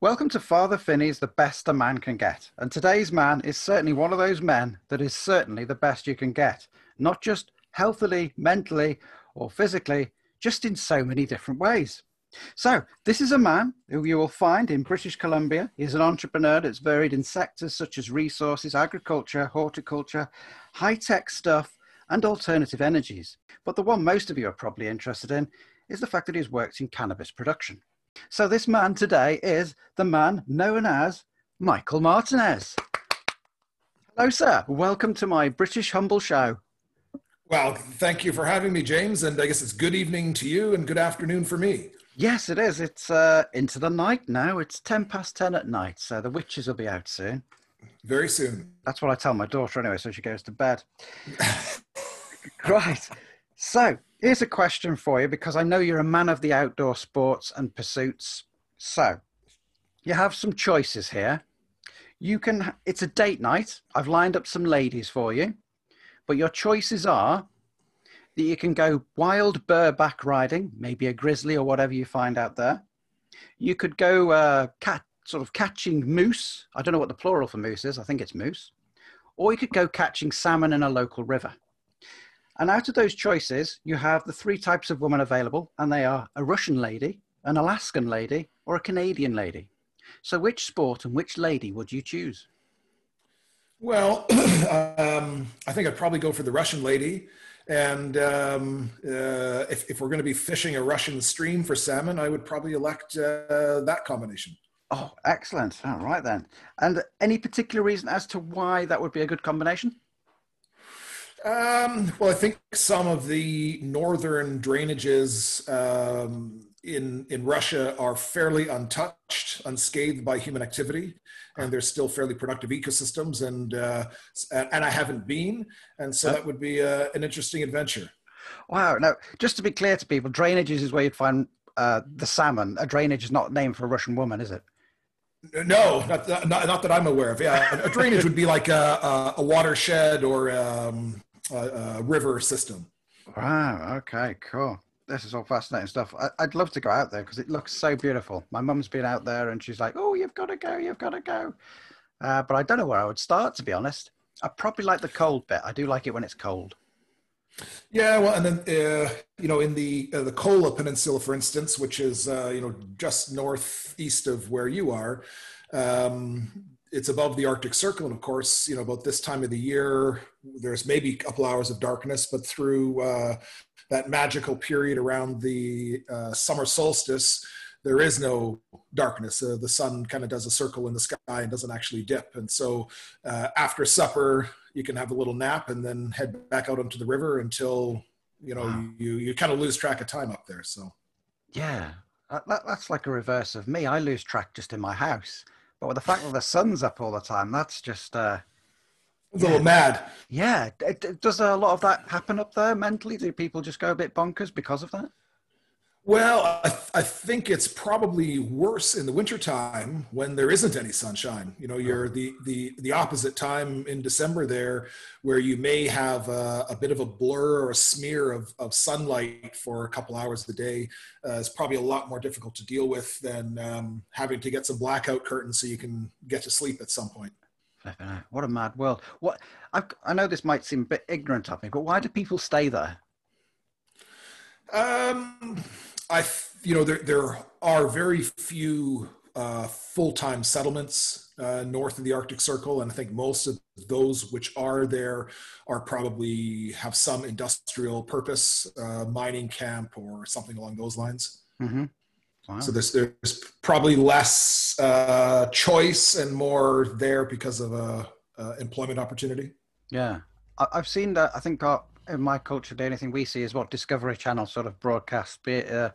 Welcome to Father Finney's The Best a Man Can Get. And today's man is certainly one of those men that is certainly the best you can get. Not just healthily, mentally, or physically, just in so many different ways. So, this is a man who you will find in British Columbia. He's an entrepreneur that's varied in sectors such as resources, agriculture, horticulture, high tech stuff, and alternative energies. But the one most of you are probably interested in is the fact that he's worked in cannabis production. So this man today is the man known as Michael Martinez. Hello, sir. Welcome to my British Humble Show. Well, thank you for having me, James. And I guess it's good evening to you and good afternoon for me. Yes, it is. It's uh, into the night now. It's 10 past 10 at night. So the witches will be out soon. Very soon. That's what I tell my daughter anyway, so she goes to bed. right. So here's a question for you because I know you're a man of the outdoor sports and pursuits. So you have some choices here. You can, it's a date night. I've lined up some ladies for you, but your choices are that you can go wild bareback riding, maybe a grizzly or whatever you find out there. You could go uh, cat, sort of catching moose. I don't know what the plural for moose is. I think it's moose. Or you could go catching salmon in a local river. And out of those choices, you have the three types of women available, and they are a Russian lady, an Alaskan lady, or a Canadian lady. So, which sport and which lady would you choose? Well, um, I think I'd probably go for the Russian lady. And um, uh, if, if, we're going to be fishing a Russian stream for salmon, I would probably elect uh, that combination. Oh, excellent. All right, then. And any particular reason as to why that would be a good combination? Um, well, I think some of the northern drainages um, in in Russia are fairly untouched, unscathed by human activity, and they're still fairly productive ecosystems. And uh, and I haven't been, and so that would be uh, an interesting adventure. Wow! Now, just to be clear to people, drainages is where you'd find uh, the salmon. A drainage is not named for a Russian woman, is it? No, not, not, not, that I'm aware of. Yeah, a drainage would be like a, a, watershed or um, uh, river system. Wow. Okay. Cool. This is all fascinating stuff. I, would love to go out there because it looks so beautiful. My mum's been out there and she's like, "Oh, you've got to go. You've got to go." Uh, but I don't know where I would start. To be honest, I probably like the cold bit. I do like it when it's cold. Yeah, well, and then uh, you know, in the uh, the Kola Peninsula, for instance, which is uh, you know just northeast of where you are, um, it's above the Arctic Circle, and of course, you know, about this time of the year, there's maybe a couple hours of darkness, but through uh, that magical period around the uh, summer solstice, there is no darkness. Uh, the sun kind of does a circle in the sky and doesn't actually dip. And so, uh, after supper, you can have a little nap and then head back out onto the river until you know wow. you you kind of lose track of time up there. So, yeah, that, that's like a reverse of me. I lose track just in my house. But with the fact that the sun's up all the time, that's just uh, a little mad. Yeah. Does a lot of that happen up there mentally? Do people just go a bit bonkers because of that? Well, I, th- I, think it's probably worse in the wintertime when there isn't any sunshine. You know, you're the, the, the opposite time in December there, where you may have a, a bit of a blur or a smear of, of sunlight for a couple hours a day. Uh, it's probably a lot more difficult to deal with than um, having to get some blackout curtains so you can get to sleep at some point. What a mad world! What i I know this might seem a bit ignorant of me, but why do people stay there? Um, I, you know, there there are very few uh, full time settlements uh, north of the Arctic Circle, and I think most of those which are there are probably have some industrial purpose, uh, mining camp or something along those lines. Mm-hmm. Wow. So there's there's probably less uh, choice and more there because of a, a employment opportunity. Yeah, I've seen that. I think our, in my culture, the only thing we see is what Discovery Channel sort of broadcast, be it uh,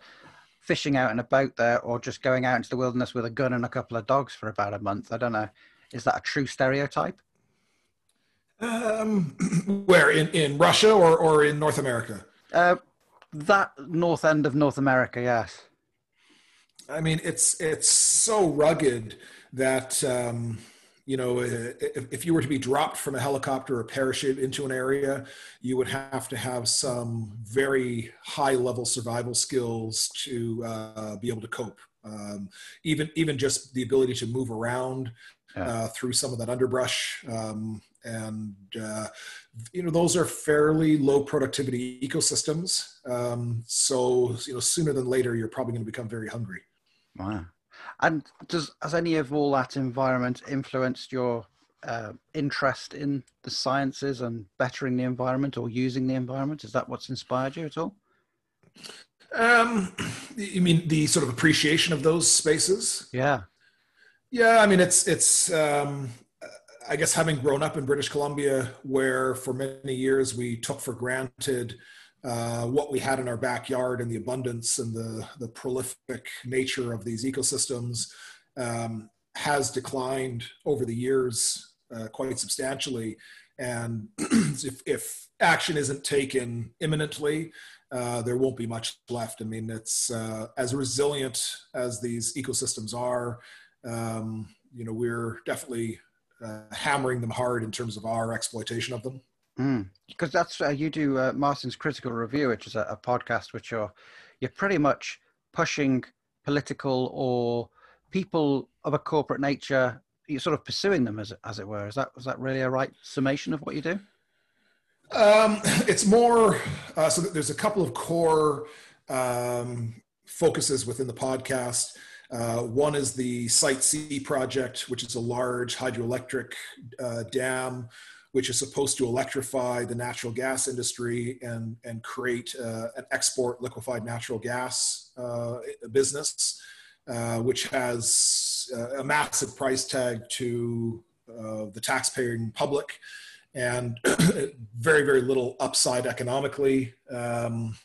fishing out in a boat there or just going out into the wilderness with a gun and a couple of dogs for about a month. I don't know. Is that a true stereotype? Um, where in, in Russia or, or in North America? Uh, that north end of North America, yes. I mean, it's it's so rugged that um, you know, if, if, you were to be dropped from a helicopter or parachute into an area, you would have to have some very high level survival skills to uh, be able to cope Um, even even just the ability to move around yeah. uh, through some of that underbrush, um, and uh, you know those are fairly low productivity ecosystems. Um, so you know sooner than later, you're probably going to become very hungry. Wow. And does has any of all that environment influenced your uh, interest in the sciences and bettering the environment or using the environment? Is that what's inspired you at all? Um, you mean the sort of appreciation of those spaces? Yeah. Yeah, I mean it's it's um, I guess having grown up in British Columbia, where for many years we took for granted uh, what we had in our backyard and the abundance and the the prolific nature of these ecosystems um, has declined over the years uh, quite substantially. And if, if, action isn't taken imminently, uh, there won't be much left. I mean, it's uh, as resilient as these ecosystems are. Um, you know, we're definitely uh, hammering them hard in terms of our exploitation of them. Because mm. that's uh, you do uh, Martin's Critical Review, which is a, a, podcast which you're you're pretty much pushing political or people of a corporate nature. You're sort of pursuing them, as as it were. Is that is that really a right summation of what you do? Um, it's more uh, so. There's a couple of core um, focuses within the podcast. Uh, one is the Site C project, which is a large hydroelectric uh, dam, which is supposed to electrify the natural gas industry and, and create uh, an export liquefied natural gas uh, business, uh, which has uh, a massive price tag to the taxpaying public and very, very little upside economically. Um,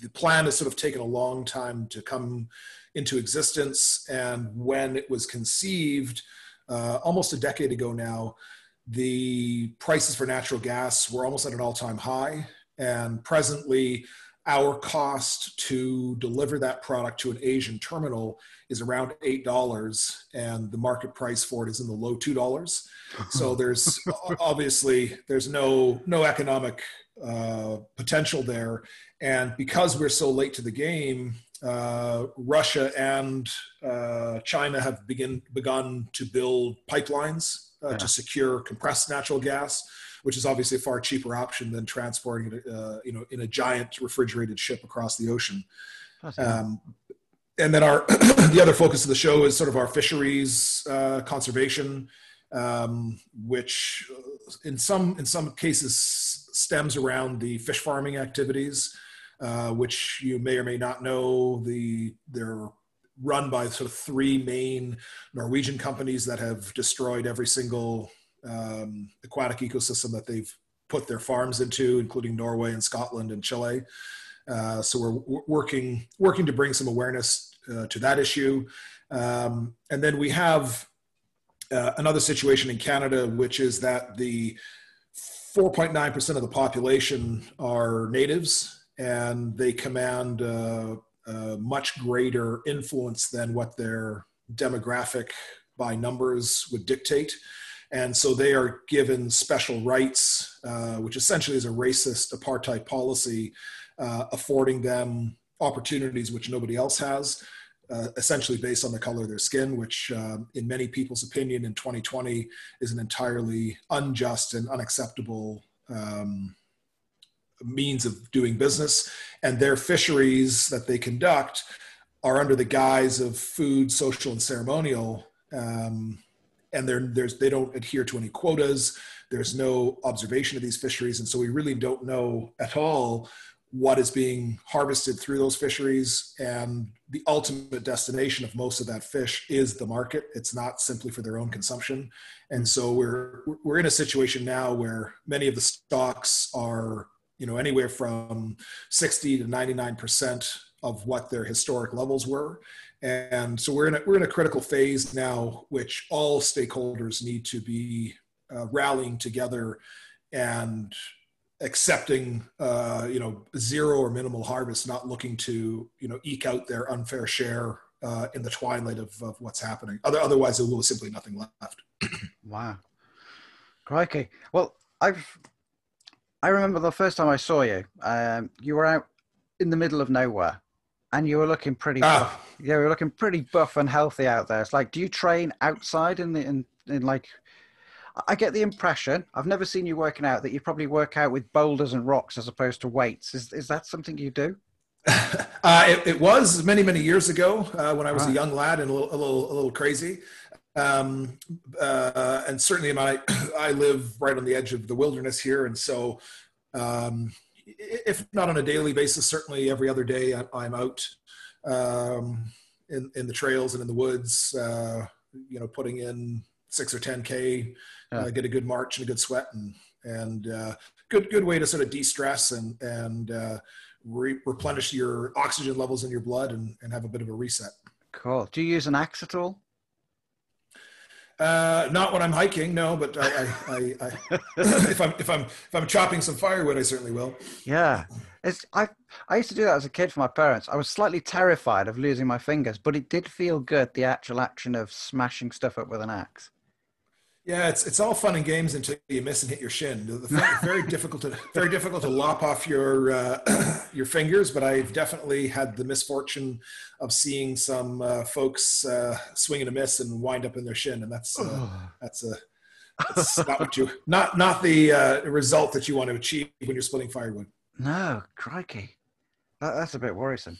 the plan has sort of taken a long time to come into existence. And when it was conceived, uh, almost a decade ago now, the prices for natural gas were almost at an all time high. And presently, our cost to deliver that product to an Asian terminal is around $8, and the market price for it is in the low $2. So there's obviously there's no no economic uh, potential there, and because we're so late to the game, uh, Russia and uh, China have begin, begun to build pipelines uh, yeah. to secure compressed natural gas, which is obviously a far cheaper option than transporting it, uh, you know, in a giant refrigerated ship across the ocean. Um, and then our the other focus of the show is sort of our fisheries uh, conservation, um, which in some in some cases stems around the fish farming activities. Uh, which you may or may not know. The they're run by sort of three main Norwegian companies that have destroyed every single um, aquatic ecosystem that they've put their farms into, including Norway and Scotland and Chile. Uh, so we're working working to bring some awareness uh, to that issue, um, and then we have uh, another situation in Canada, which is that the 4.9% of the population are natives and they command a much greater influence than what their demographic by numbers would dictate. And so they are given special rights, uh, which essentially is a racist apartheid policy, uh, affording them opportunities which nobody else has, uh, essentially based on the color of their skin, which, um, in many people's opinion, in 2020 is an entirely unjust and unacceptable um, means of doing business, and their fisheries that they conduct are under the guise of food, social, and ceremonial. Um, and there's they don't adhere to any quotas. There's no observation of these fisheries, and so we really don't know at all what is being harvested through those fisheries. And the ultimate destination of most of that fish is the market. It's not simply for their own consumption. And so we're we're in a situation now where many of the stocks are you know anywhere from 60 to 99 percent of what their historic levels were. And so we're in a, we're in a critical phase now which all stakeholders need to be uh, rallying together and accepting uh, you know zero or minimal harvest not looking to you know eke out their unfair share uh, in the twilight of, of what's happening. Other, otherwise there will be simply nothing left. Wow. Crikey. Well i've I remember the first time I saw you. Um, you were out in the middle of nowhere, and you were looking pretty. Ah. Buff. Yeah, you were looking pretty buff and healthy out there. It's like, do you train outside in the in, in like? I get the impression I've never seen you working out that you probably work out with boulders and rocks as opposed to weights. Is is that something you do? uh, it, it, was many many years ago uh, when I was Right. a young lad and a little a little, a little crazy. Um, uh, and certainly, my I live right on the edge of the wilderness here, and so um, if not on a daily basis, certainly every other day I- I'm out um, in in the trails and in the woods. Uh, you know, putting in six or ten k, uh, get a good march and a good sweat, and and uh, good good way to sort of de-stress and and uh, re- replenish your oxygen levels in your blood and, and have a bit of a reset. Cool. Do you use an axe at all? Uh, not when I'm hiking, no. But I, I, I, if I'm if I'm if I'm chopping some firewood, I certainly will. Yeah. It's I I used to do that as a kid for my parents. I was slightly terrified of losing my fingers, but it did feel good the actual action of smashing stuff up with an axe. Yeah, it's it's all fun and games until you miss and hit your shin. Very difficult to very difficult to lop off your uh, your fingers. But I've definitely had the misfortune of seeing some uh, folks uh, swing and a miss and wind up in their shin, and that's uh, that's a that's not what you not not the uh, result that you want to achieve when you're splitting firewood. No, crikey. That, that's a bit worrisome.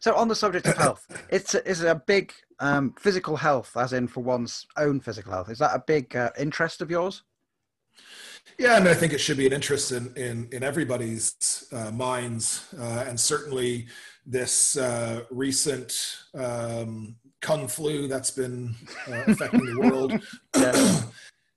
So, on the subject of health, it's a, is it a big um, physical health, as in for one's own physical health. Is that a big uh, interest of yours? Yeah, I mean, I think it should be an interest in in, in everybody's uh, minds, uh, and certainly this uh, recent um, kung flu that's been uh, affecting the world Yeah.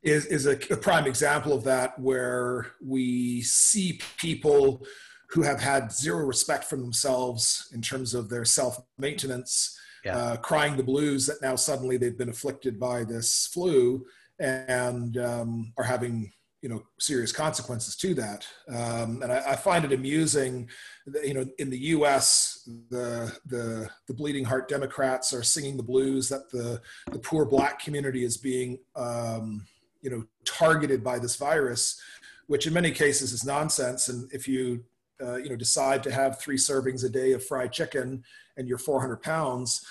is is a, a prime example of that, where we see people who have had zero respect for themselves in terms of their self maintenance, Yeah. uh, crying the blues that now suddenly they've been afflicted by this flu and um, are having you know serious consequences to that. Um, and I, I find it amusing, that, you know, in the U.S. the the the bleeding heart Democrats are singing the blues that the the poor black community is being um, you know targeted by this virus, which in many cases is nonsense. And if you uh, you know decide to have three servings a day of fried chicken and you're 400 pounds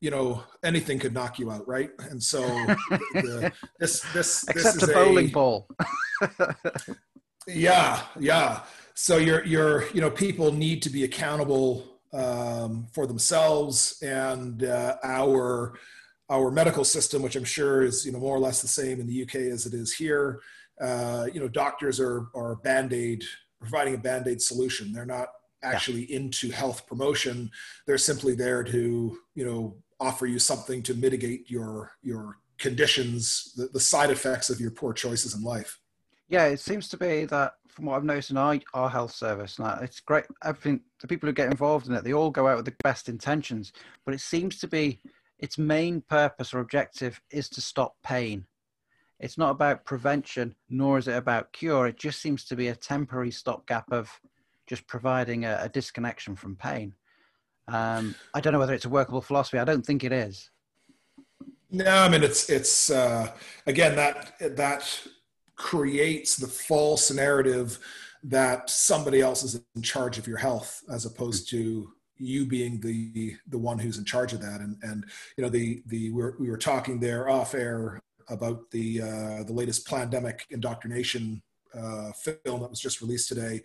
you know anything could knock you out right? And so the, this this Except this a bowling ball. yeah yeah. So you're you're you know people need to be accountable um, for themselves and uh, our our medical system which i'm sure is you know more or less the same in the uk as it is here. Uh, you know doctors are are band-aid providing a band-aid solution. They're not actually into health promotion they're simply there to you know offer you something to mitigate your your conditions the, the side effects of your poor choices in life Yeah, it seems to be that from what I've noticed in our, our health service now, it's great. Everything, the people who get involved in it, they all go out with the best intentions, but it seems to be its main purpose or objective is to stop pain. It's not about prevention, nor is it about cure. It just seems to be a temporary stopgap of just providing a, a disconnection from pain. Um, I don't know whether it's a workable philosophy. I don't think it is. No, I mean it's it's uh, again that that creates the false narrative that somebody else is in charge of your health as opposed to you being the the one who's in charge of that and and you know the the we were, we were talking there off air about the uh, the latest pandemic indoctrination uh, film that was just released today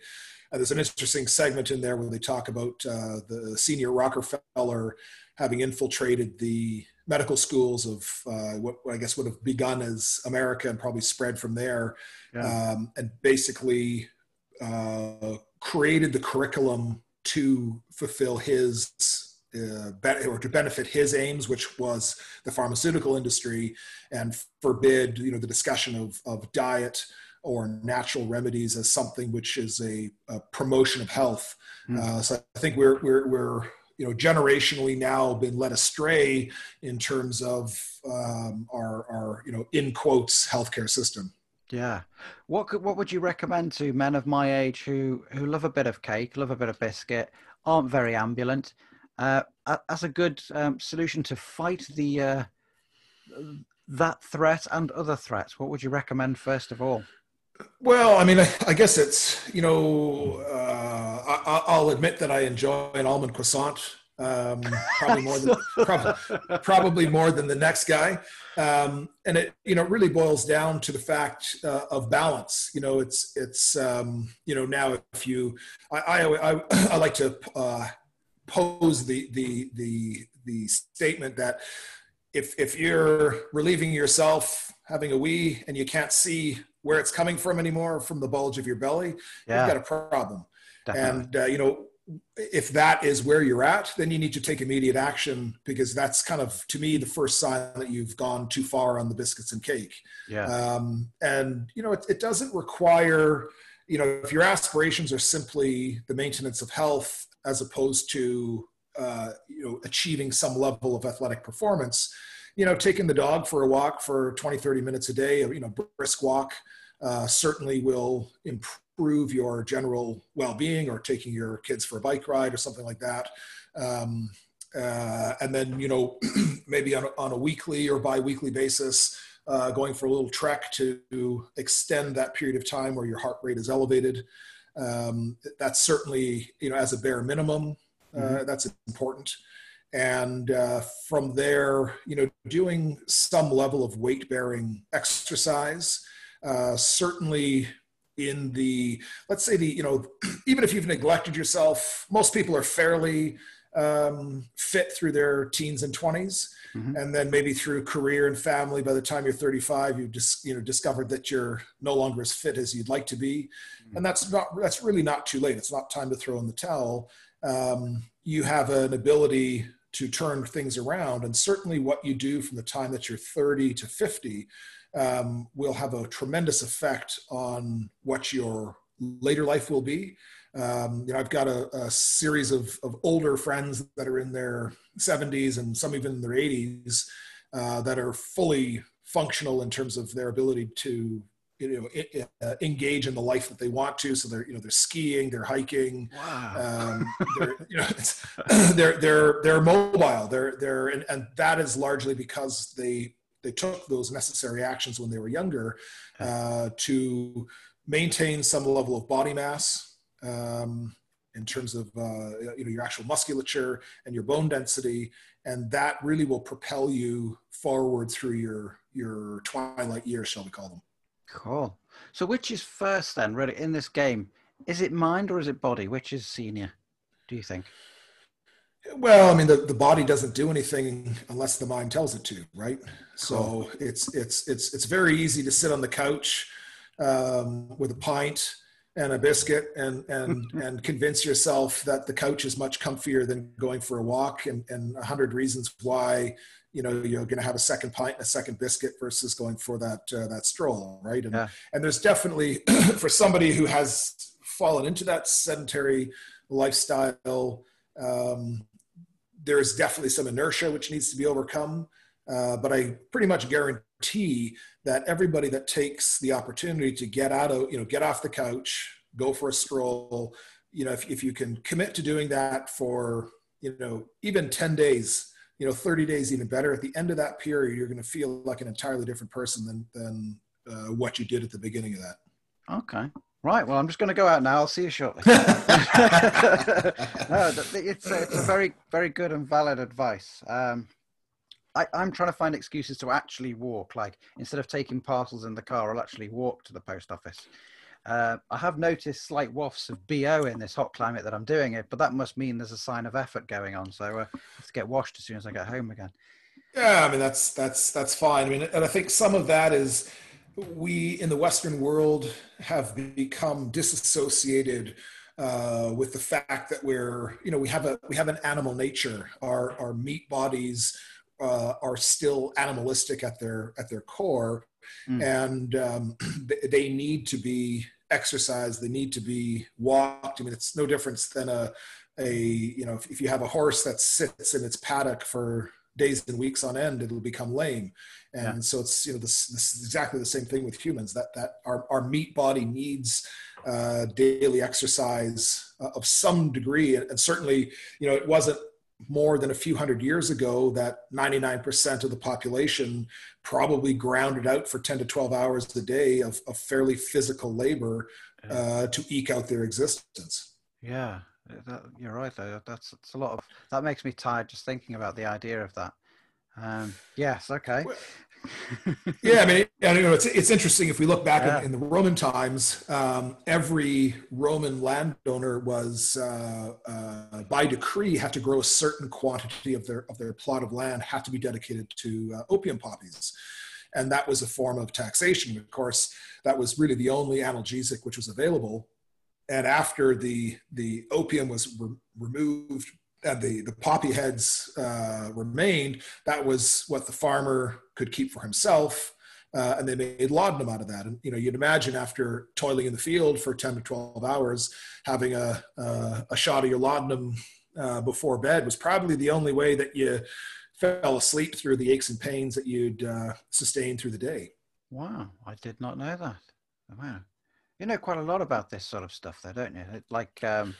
and there's an interesting segment in there where they talk about uh, the senior Rockefeller having infiltrated the medical schools of uh, what I guess would have begun as America and probably spread from there, Yeah. um, and basically uh, created the curriculum to fulfill his uh, be- or to benefit his aims, which was the pharmaceutical industry, and forbid you know the discussion of of diet or natural remedies as something which is a, a promotion of health. Hmm. Uh, so I think we're we're we're you know generationally now been led astray in terms of um, our our you know in quotes healthcare system. Yeah. What could, what would you recommend to men of my age who who love a bit of cake, love a bit of biscuit, aren't very ambulant, uh, as a good um, solution to fight the uh, that threat and other threats? What would you recommend first of all? Well, I mean, I, I guess it's you know uh, I, I- I'll admit that I enjoy an almond croissant um, probably more than probably, probably more than the next guy. Um, and it you know really boils down to the fact uh, of balance. You know, it's it's um, you know now if you I I, I, I like to uh, pose the the the the statement that if if you're relieving yourself having a wee and you can't see where it's coming from anymore from the bulge of your belly, yeah. you've got a problem. Definitely. And uh, you know if that is where you're at, then you need to take immediate action because that's kind of, to me, the first sign that you've gone too far on the biscuits and cake. Yeah. Um, and you know, it, it doesn't require, you know, if your aspirations are simply the maintenance of health as opposed to, uh, you know, achieving some level of athletic performance, you know, taking the dog for a walk for 20, 30 minutes a day, you know, brisk walk, uh, certainly will improve your general well-being or taking your kids for a bike ride or something like that. Um, uh, and then you know maybe on a, on a weekly or bi-weekly basis uh, going for a little trek to extend that period of time where your heart rate is elevated. Um, that's certainly you know as a bare minimum mm-hmm. that's important and uh, from there you know doing some level of weight bearing exercise uh, certainly in the let's say the you know even if you've neglected yourself most people are fairly um, fit through their teens and 20s mm-hmm. and then maybe through career and family by the time you're 35 you've just you know discovered that you're no longer as fit as you'd like to be mm-hmm. and that's not that's really not too late it's not time to throw in the towel um, you have an ability to turn things around and certainly what you do from the time that you're 30 to 50 um, will have a tremendous effect on what your later life will be. Um, you know, I've got a, a series of, of, older friends that are in their 70s and some even in their 80s uh, that are fully functional in terms of their ability to you know it, uh, engage in the life that they want to so they're you know they're skiing they're hiking wow. um, they're, you know they're they're they're mobile they're they're and, and that is largely because they they took those necessary actions when they were younger uh, to maintain some level of body mass um, in terms of uh, you know your actual musculature and your bone density, and that really will propel you forward through your your twilight years, shall we call them? Cool. So, which is first then, really, in this game? Is it mind or is it body? Which is senior? Do you think? Well, I mean, the, the body doesn't do anything unless the mind tells it to, right? So it's it's it's it's very easy to sit on the couch um, with a pint and a biscuit and and and convince yourself that the couch is much comfier than going for a walk and and a hundred reasons why you know you're going to have a second pint and a second biscuit versus going for that uh, that stroll right and yeah. and there's definitely for somebody who has fallen into that sedentary lifestyle um, there is definitely some inertia which needs to be overcome. Uh, but I pretty much guarantee that everybody that takes the opportunity to get out of, you know, get off the couch, go for a stroll, you know, if, if you can commit to doing that for, you know, even 10 days, you know, 30 days, even better. At the end of that period, you're going to feel like an entirely different person than, than uh, what you did at the beginning of that. Okay. Right. Well, I'm just going to go out now. I'll see you shortly. no, it's, a, it's a very, very good and valid advice. Um, I, am trying to find excuses to actually walk. Like instead of taking parcels in the car, I'll actually walk to the post office. Uh, I have noticed slight wafts of BO in this hot climate that I'm doing it, but that must mean there's a sign of effort going on. So uh, to get washed as soon as I get home again. Yeah, I mean that's that's that's fine. I mean, and I think some of that is we in the Western world have become disassociated uh, with the fact that we're, you know, we have a we have an animal nature. Our our meat bodies uh, are still animalistic at their at their core, mm. and um, they need to be exercised. They need to be walked. I mean, it's no difference than a a you know if, if you have a horse that sits in its paddock for days and weeks on end, it'll become lame. And yeah. so it's you know this, this, is exactly the same thing with humans that that our, our meat body needs uh, daily exercise uh, of some degree, and, and certainly you know it wasn't more than a few hundred years ago that 99% of the population probably grounded out for 10 to 12 hours a day of, of fairly physical labor uh, to eke out their existence. Yeah, That, you're right though. That's, that's a lot of that makes me tired just thinking about the idea of that. Um, yes. Okay. Well, yeah, I mean, I know it's it's interesting if we look back Yeah. in, in the Roman times. Um, every Roman landowner was, uh, uh, by decree, had to grow a certain quantity of their of their plot of land had to be dedicated to uh, opium poppies, and that was a form of taxation. Of course, that was really the only analgesic which was available. And after the the opium was re- removed and the the poppy heads uh, remained, that was what the farmer could keep for himself. Uh, and they made laudanum out of that. And you know, you'd imagine after toiling in the field for 10 to 12 hours, having a, a, a shot of your laudanum uh, before bed was probably the only way that you fell asleep through the aches and pains that you'd uh, sustain through the day. Wow, I did not know that. Wow, you know quite a lot about this sort of stuff, though, don't you? Like, um,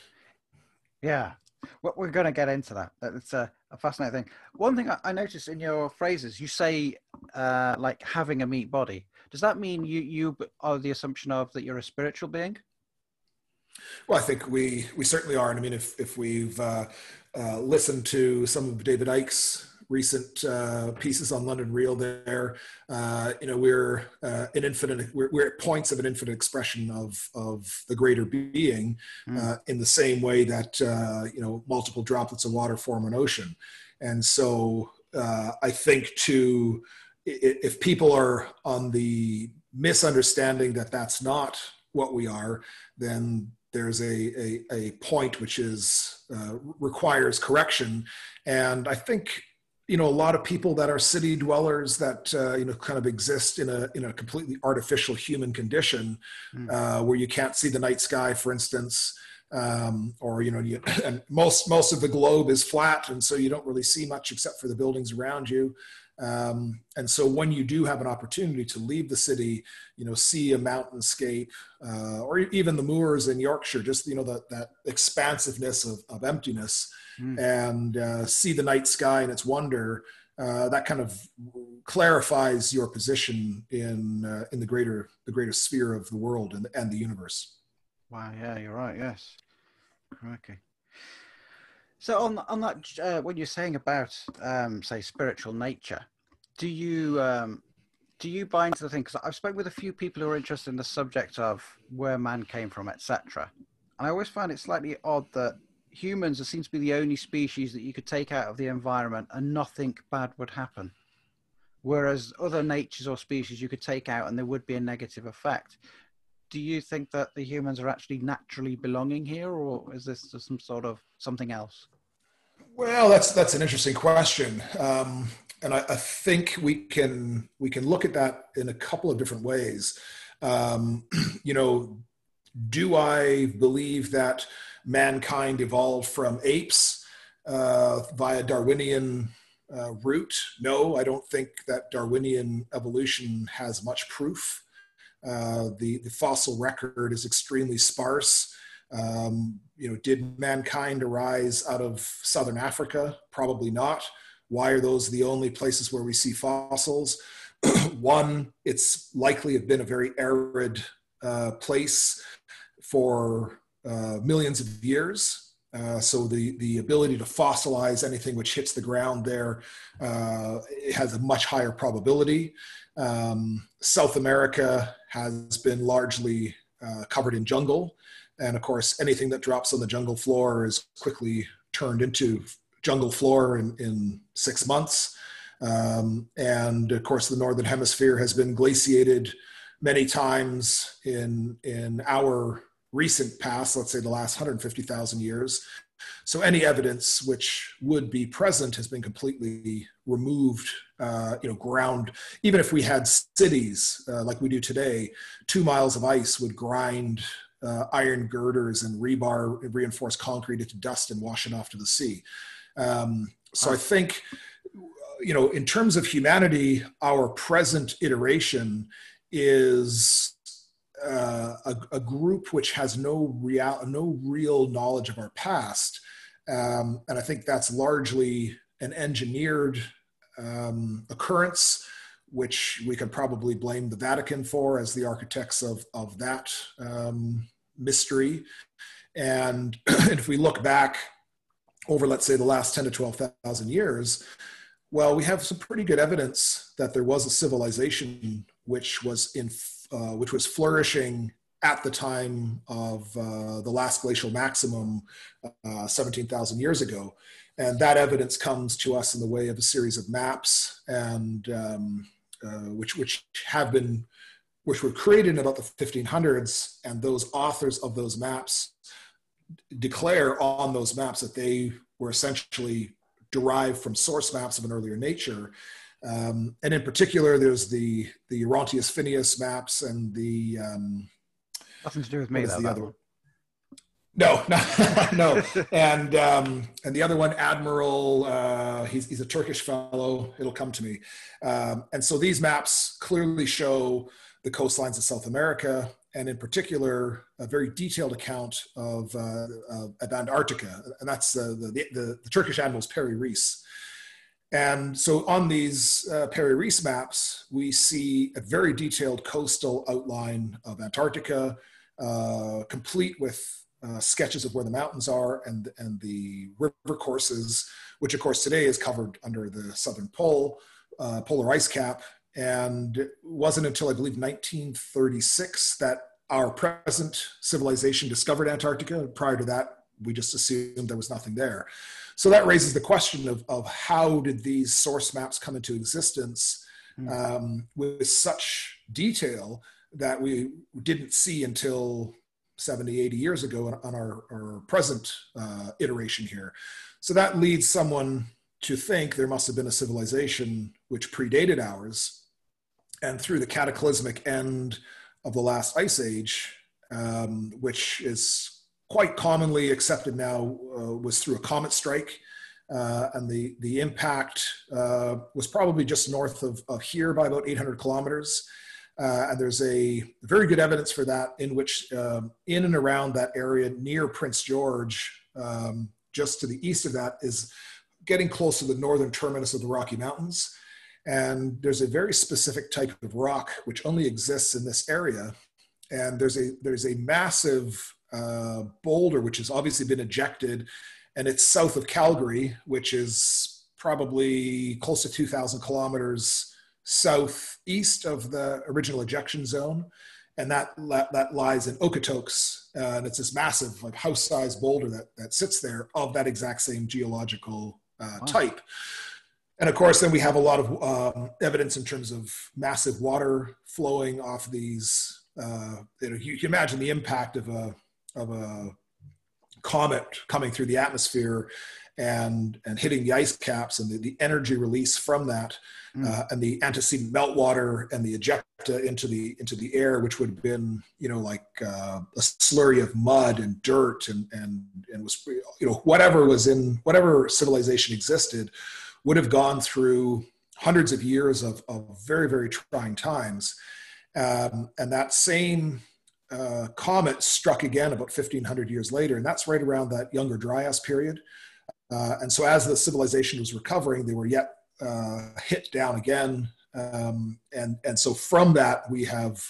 yeah, we're going to get into that. It's a, a fascinating thing. One thing I, I noticed in your phrases, you say uh, like having a meat body. Does that mean you you are the assumption of that you're a spiritual being? Well, I think we we certainly are, and I mean, if if we've uh, uh, listened to some of David Icke's recent uh, pieces on London Real, there, uh, you know, we're uh, an infinite, we're, we're at points of an infinite expression of of the greater being, Mm. uh, in the same way that uh, you know multiple droplets of water form an ocean, and so uh, I think to if people are on the misunderstanding that that's not what we are, then there's a, a, a point which is uh, requires correction. And I think you know a lot of people that are city dwellers that uh, you know kind of exist in a in a completely artificial human condition Mm. uh, where you can't see the night sky, for instance. Um, or you know, you, and most most of the globe is flat, and so you don't really see much except for the buildings around you. Um, and so when you do have an opportunity to leave the city, you know, see a mountainscape, uh, or even the moors in Yorkshire, just, you know, that, that expansiveness of, of emptiness Mm. and uh, see the night sky and its wonder, uh, that kind of clarifies your position in, uh, in the greater, the greater sphere of the world and, and the universe. Wow, yeah, you're right. Yes, okay. So on on that, uh, when you're saying about um, say spiritual nature, do you um, do you buy into the thing? Because I've spoken with a few people who are interested in the subject of where man came from, etc. And I always find it slightly odd that humans are, seem to be the only species that you could take out of the environment and nothing bad would happen. Whereas other natures or species you could take out and there would be a negative effect do you think that the humans are actually naturally belonging here or is this some sort of something else Well, that's that's an interesting question, um, and I, I think we can we can look at that in a couple of different ways. Um, you know, do I believe that mankind evolved from apes uh, via Darwinian uh, route? No, I don't think that Darwinian evolution has much proof. Uh, the the fossil record is extremely sparse. Um, you know, did mankind arise out of southern Africa? Probably not. Why are those the only places where we see fossils? One, it's likely have been a very arid uh, place for uh, millions of years. Uh, so the the ability to fossilize anything which hits the ground there uh, has a much higher probability. Um, South America has been largely uh, covered in jungle, and of course, anything that drops on the jungle floor is quickly turned into jungle floor in, in six months. Um, and of course, the northern hemisphere has been glaciated many times in in our recent past, let's say the last 150,000 years. So any evidence which would be present has been completely removed, uh, you know, ground. Even if we had cities uh, like we do today, two miles of ice would grind uh, iron girders and rebar reinforced concrete into dust and wash it off to the sea. Um, so I think, you know, in terms of humanity, our present iteration is uh, a, a, group which has no real, no real knowledge of our past, um, and I think that's largely an engineered um, occurrence, which we could probably blame the Vatican for as the architects of of that um, mystery. And if we look back over, let's say, the last 10 to 12,000 years, well, we have some pretty good evidence that there was a civilization which was in, uh, which was flourishing at the time of uh, the last glacial maximum uh, 17,000 years ago. And that evidence comes to us in the way of a series of maps and um, uh, which, which have been, which were created in about the 1500s. And those authors of those maps declare on those maps that they were essentially derived from source maps of an earlier nature. Um, and in particular, there's the the Orontius Finaeus maps and the um, nothing to do with me. Though, the other one. No, no, no. and um, and the other one, Admiral, uh, he's he's a Turkish fellow. It'll come to me. Um, and so these maps clearly show the coastlines of South America, and in particular, a very detailed account of, uh, of Antarctica, and that's uh, the, the, the Turkish admiral's Piri Reis. And so on these uh, Piri Reis maps, we see a very detailed coastal outline of Antarctica, uh, complete with uh, sketches of where the mountains are and, and the river courses, which of course today is covered under the southern pole, uh, polar ice cap. And it wasn't until I believe 1936 that our present civilization discovered Antarctica. Prior to that, we just assumed there was nothing there. So that raises the question of, of how did these source maps come into existence hmm. um, with such detail that we didn't see until 70, 80 years ago on our, our present uh, iteration here. So that leads someone to think there must have been a civilization which predated ours. And through the cataclysmic end of the last ice age, um, which is quite commonly accepted now, uh, was through a comet strike. Uh, and the, the impact uh, was probably just north of, of here by about 800 kilometers. Uh, and there's a very good evidence for that in which um, in and around that area near Prince George, um, just to the east of that is getting close to the northern terminus of the Rocky Mountains. And there's a very specific type of rock which only exists in this area. And there's a, there's a massive uh, boulder which has obviously been ejected and it's south of Calgary, which is probably close to 2,000 kilometers southeast of the original ejection zone, and that that lies in Okotoks, uh, and it's this massive, like house-sized boulder that that sits there of that exact same geological uh, wow. type. And of course, then we have a lot of um, evidence in terms of massive water flowing off these. Uh, you, know, you, you imagine the impact of a of a comet coming through the atmosphere and and hitting the ice caps and the, the energy release from that mm. uh, and the antecedent meltwater and the ejecta into the into the air which would have been you know like uh, a slurry of mud and dirt and and and was you know whatever was in whatever civilization existed would have gone through hundreds of years of, of very very trying times um, and that same uh, comet struck again about 1500 years later and that's right around that younger dryas period uh, and so as the civilization was recovering, they were yet uh, hit down again. Um, and, and so from that, we have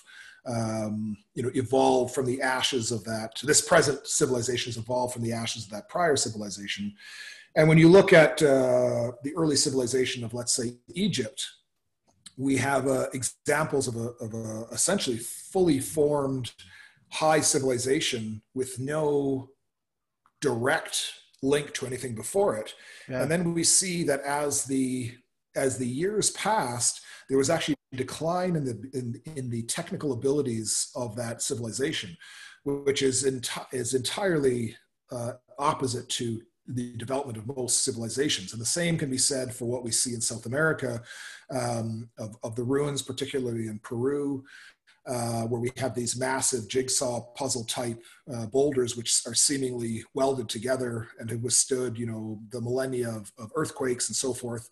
um, you know, evolved from the ashes of that. This present civilization has evolved from the ashes of that prior civilization. And when you look at uh, the early civilization of, let's say, Egypt, we have uh, examples of a, of a essentially fully formed high civilization with no direct link to anything before it. Yeah. And then we see that as the as the years passed, there was actually a decline in the in, in the technical abilities of that civilization, which is enti- is entirely uh, opposite to the development of most civilizations. And the same can be said for what we see in South America, um, of, of the ruins, particularly in Peru, uh, where we have these massive jigsaw puzzle type uh, boulders, which are seemingly welded together and have withstood, you know, the millennia of, of, earthquakes and so forth.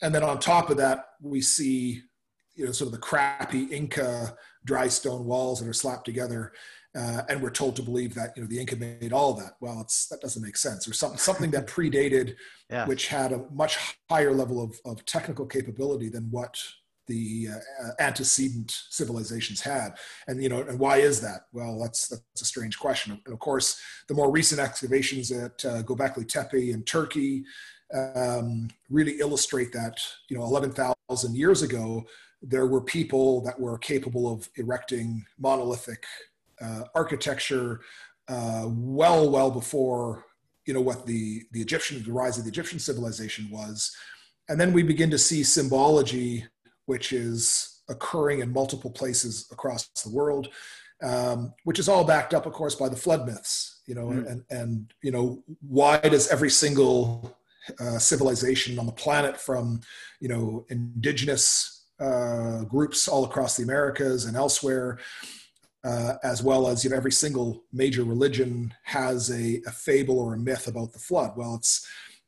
And then on top of that, we see, you know, sort of the crappy Inca dry stone walls that are slapped together. Uh, and we're told to believe that you know the Inca made all that. Well, it's that doesn't make sense. Or something something that predated, yeah. which had a much higher level of, of technical capability than what the uh, antecedent civilizations had. And you know, and why is that? Well, that's that's a strange question. And of course, the more recent excavations at uh, Göbekli Tepe in Turkey um, really illustrate that. You know, eleven thousand years ago, there were people that were capable of erecting monolithic uh, architecture uh, well, well before you know what the the Egyptian the rise of the Egyptian civilization was. And then we begin to see symbology which is occurring in multiple places across the world, um, which is all backed up, of course, by the flood myths. You know, mm. and and you know why does every single uh, civilization on the planet, from you know indigenous uh, groups all across the Americas and elsewhere, uh, as well as you know every single major religion has a, a, fable or a myth about the flood. Well, it's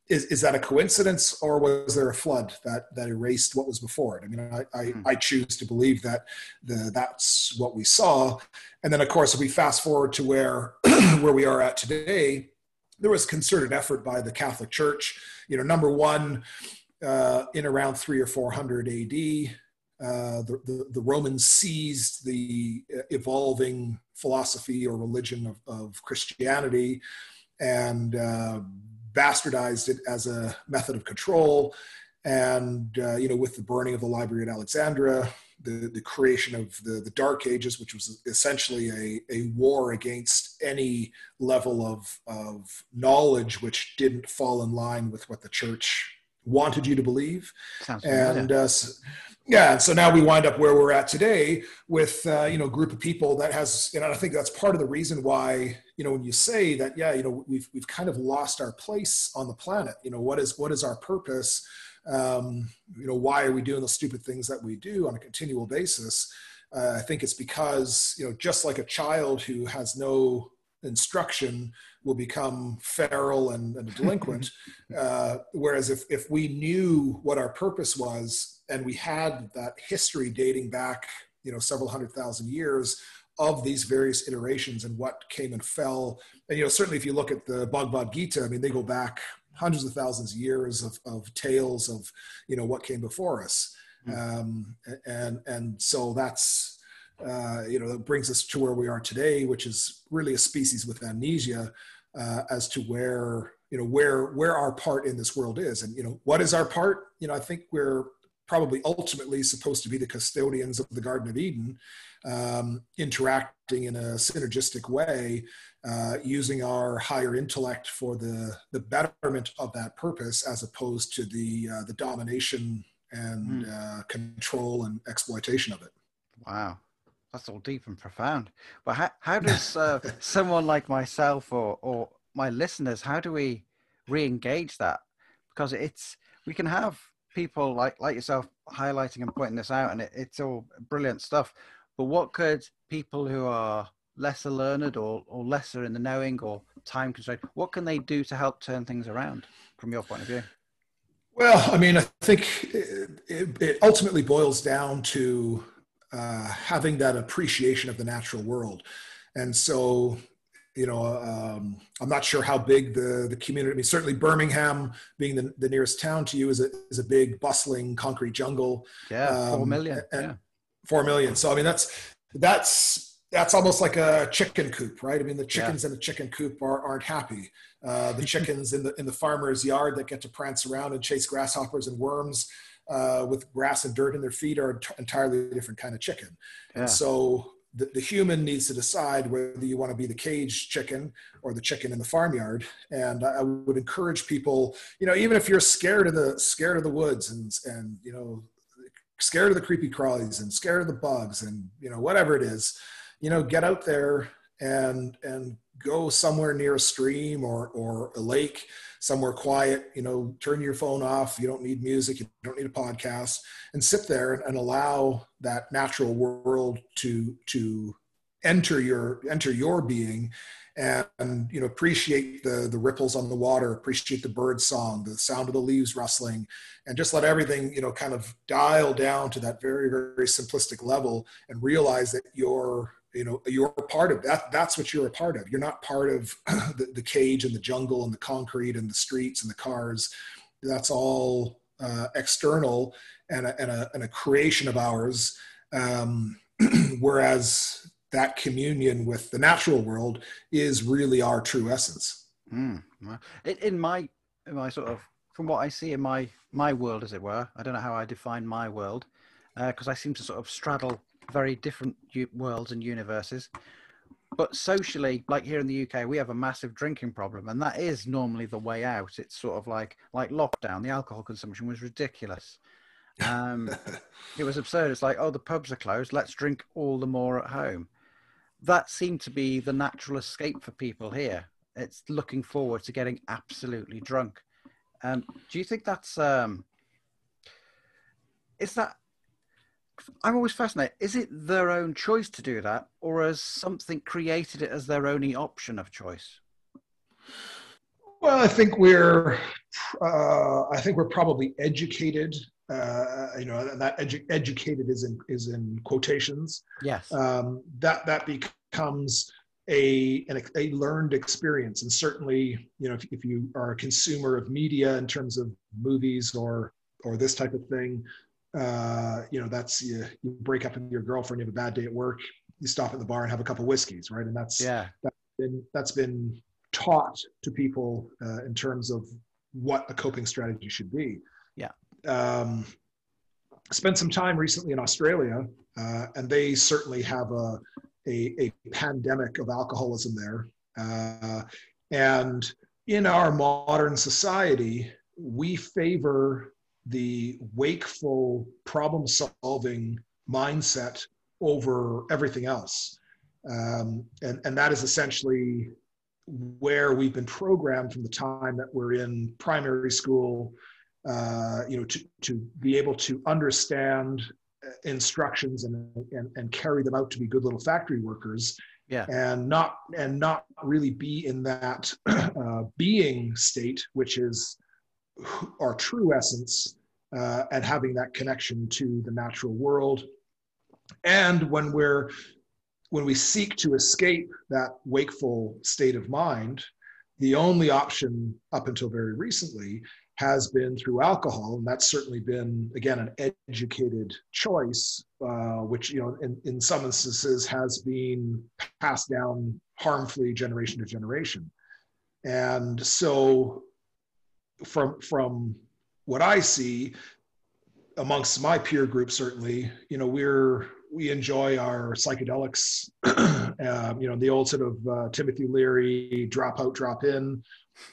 is, is that a coincidence or was there a flood that, that erased what was before it? I mean, I, I, hmm. I choose to believe that the, that's what we saw. And then of course, if we fast forward to where, where we are at today, there was concerted effort by the Catholic Church. You know, number one, uh, in around three or 400 AD, uh, the, the, the, Romans seized the evolving philosophy or religion of, of Christianity and uh, bastardized it as a method of control. And, uh, you know, with the burning of the library at Alexandria, the, the creation of the, the Dark Ages, which was essentially a, a war against any level of, of knowledge which didn't fall in line with what the church wanted you to believe. Sounds and uh, so, yeah, and so now we wind up where we're at today with uh, you know a group of people that has, and I think that's part of the reason why you know when you say that, yeah, you know we've we've kind of lost our place on the planet. You know what is what is our purpose? Um, you know why are we doing the stupid things that we do on a continual basis? Uh, I think it's because you know just like a child who has no instruction will become feral and, and delinquent. uh, whereas if, if we knew what our purpose was and we had that history dating back, you know, several hundred thousand years of these various iterations and what came and fell. And, you know, certainly if you look at the Bhagavad Gita, I mean, they go back hundreds of thousands of years of, of tales of, you know, what came before us. Mm. Um, and, and so that's, uh, you know, that brings us to where we are today, which is really a species with amnesia uh, as to where, you know, where where our part in this world is, and you know, what is our part? You know, I think we're probably ultimately supposed to be the custodians of the Garden of Eden, um, interacting in a synergistic way, uh, using our higher intellect for the the betterment of that purpose, as opposed to the uh, the domination and mm. control and exploitation of it. Wow that's all deep and profound. But how, how does uh, someone like myself or, or my listeners, how do we re-engage that? Because it's, we can have people like, like yourself highlighting and pointing this out and it, it's all brilliant stuff. But what could people who are lesser learned or, or lesser in the knowing or time constrained, what can they do to help turn things around from your point of view? Well, I mean, I think it, it, it ultimately boils down to uh, having that appreciation of the natural world. And so, you know, um, I'm not sure how big the, the community, I mean, certainly Birmingham being the, the nearest town to you is a, is a big bustling concrete jungle. Yeah. Um, 4 million. yeah. 4 million. So, I mean, that's, that's, that's almost like a chicken coop, right? I mean, the chickens yeah. in the chicken coop are, aren't happy. Uh, the chickens in the in the farmer's yard that get to prance around and chase grasshoppers and worms uh, with grass and dirt in their feet are an entirely different kind of chicken. Yeah. And so the, the, human needs to decide whether you want to be the cage chicken or the chicken in the farmyard. And I would encourage people, you know, even if you're scared of the scared of the woods and and you know scared of the creepy crawlies and scared of the bugs and you know whatever it is, you know, get out there and and go somewhere near a stream or or a lake somewhere quiet, you know, turn your phone off. You don't need music. You don't need a podcast and sit there and allow that natural world to, to enter your, enter your being and, and, you know, appreciate the, the ripples on the water, appreciate the bird song, the sound of the leaves rustling and just let everything, you know, kind of dial down to that very, very simplistic level and realize that you're, you know you're a part of that that's what you're a part of you're not part of the, the, cage and the jungle and the concrete and the streets and the cars that's all uh, external and a, and a, and a creation of ours. Um, whereas that communion with the natural world is really our true essence. Mm. In my, in my sort of, from what I see in my my world, as it were, I don't know how I define my world, because uh, I seem to sort of straddle very different worlds and universes. But socially, like here in the UK, we have a massive drinking problem, and that is normally the way out. It's sort of like like lockdown. The alcohol consumption was ridiculous. Um, it was absurd. It's like, oh, the pubs are closed. Let's drink all the more at home. That seemed to be the natural escape for people here. It's looking forward to getting absolutely drunk. Um, do you think that's um, is that? I'm always fascinated. Is it their own choice to do that, or has something created it as their only option of choice? Well, I think we're, uh, I think we're probably educated uh, you know that edu- educated is in is in quotations yes um, that that becomes a an, a learned experience and certainly you know if, if you are a consumer of media in terms of movies or or this type of thing uh, you know that's you, you break up with your girlfriend you have a bad day at work you stop at the bar and have a couple whiskeys right? And that's yeah. that's been that's been taught to people uh, in terms of what a coping strategy should be. Yeah. Um, spent some time recently in Australia, uh, and they certainly have a, a, a pandemic of alcoholism there. Uh, and in our modern society, we favor the wakeful, problem solving mindset over everything else. Um, and, and that is essentially where we've been programmed from the time that we're in primary school uh, you know, to, to be able to understand uh, instructions and, and, and carry them out to be good little factory workers yeah. and not and not really be in that uh, being state which is our true essence uh, and having that connection to the natural world and when we're when we seek to escape that wakeful state of mind the only option up until very recently has been through alcohol, and that's certainly been again an educated choice, uh, which you know in, in some instances has been passed down harmfully generation to generation. And so, from from what I see amongst my peer group, certainly, you know, we're we enjoy our psychedelics, uh, you know, the old sort of uh, Timothy Leary drop out, drop in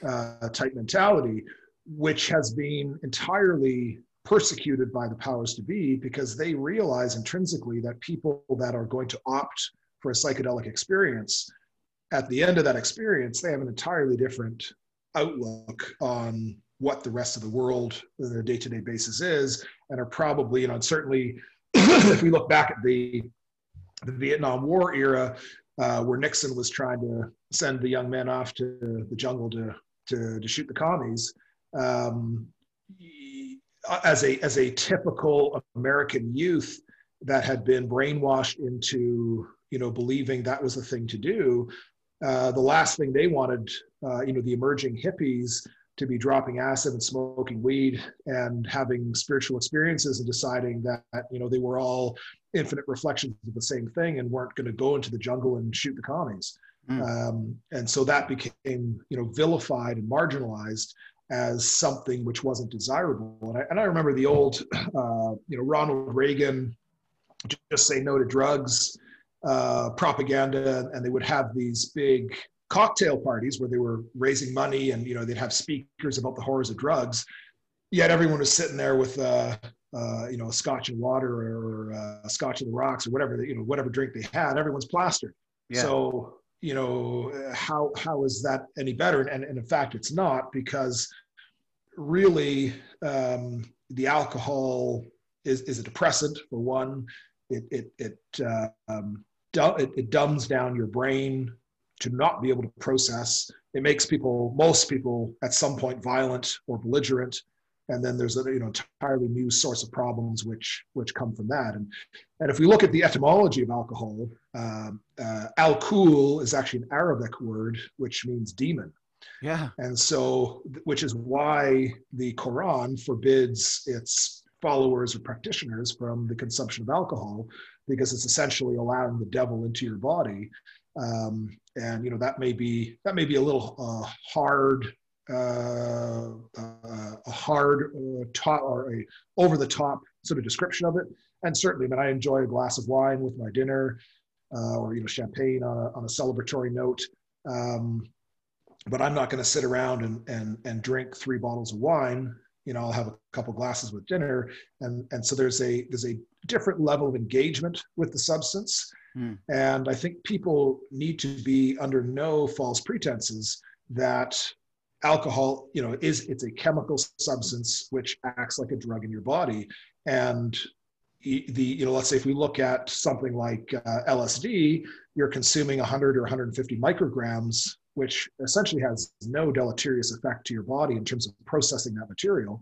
uh, type mentality which has been entirely persecuted by the powers to be because they realize intrinsically that people that are going to opt for a psychedelic experience at the end of that experience they have an entirely different outlook on what the rest of the world their day-to-day basis is and are probably you know certainly if we look back at the the vietnam war era uh, where nixon was trying to send the young men off to the jungle to to, to shoot the commies um, as a as a typical American youth that had been brainwashed into you know believing that was the thing to do. Uh, the last thing they wanted, uh, you know, the emerging hippies to be dropping acid and smoking weed and having spiritual experiences and deciding that you know they were all infinite reflections of the same thing and weren't going to go into the jungle and shoot the commies. Mm. Um, and so that became you know vilified and marginalized as something which wasn't desirable. And I, and I remember the old, uh, you know, Ronald Reagan just say no to drugs uh, propaganda, and they would have these big cocktail parties where they were raising money, and you know they'd have speakers about the horrors of drugs. Yet everyone was sitting there with, uh, uh, you know, a scotch and water or uh, a scotch and the rocks or whatever, you know, whatever drink they had. Everyone's plastered. Yeah. So you know how how is that any better and, and in fact it's not because really um, the alcohol is, is a depressant for one it it it, uh, um, it it dumbs down your brain to not be able to process. It makes people most people at some point violent or belligerent. And then there's a you know entirely new source of problems which which come from that. And and if we look at the etymology of alcohol um, uh, al-kul is actually an arabic word which means demon. Yeah. And so which is why the quran forbids its followers or practitioners from the consumption of alcohol because it's essentially allowing the devil into your body. Um, and you know that may be that may be a little uh, hard, uh, uh, a hard uh, top or a over the top sort of description of it. And certainly, I mean, I enjoy a glass of wine with my dinner, uh, or you know, champagne on a, on a celebratory note. Um, but I'm not going to sit around and, and, and drink three bottles of wine. You know, I'll have a couple glasses with dinner. And, and so there's a, there's a different level of engagement with the substance. Hmm. And I think people need to be under no false pretenses that alcohol, you know, is, it's a chemical substance which acts like a drug in your body. And the, you know, let's say if we look at something like uh, LSD, you're consuming 100 or 150 micrograms which essentially has no deleterious effect to your body in terms of processing that material.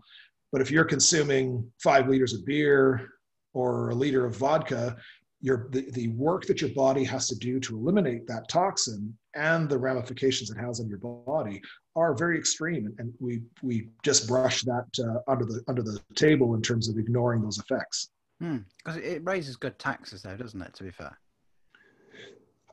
But if you're consuming five liters of beer or a liter of vodka, your, the, the work that your body has to do to eliminate that toxin and the ramifications it has on your body are very extreme. And we, we just brush that uh, under, the, under the table in terms of ignoring those effects. Because hmm. it raises good taxes, though, doesn't it, to be fair?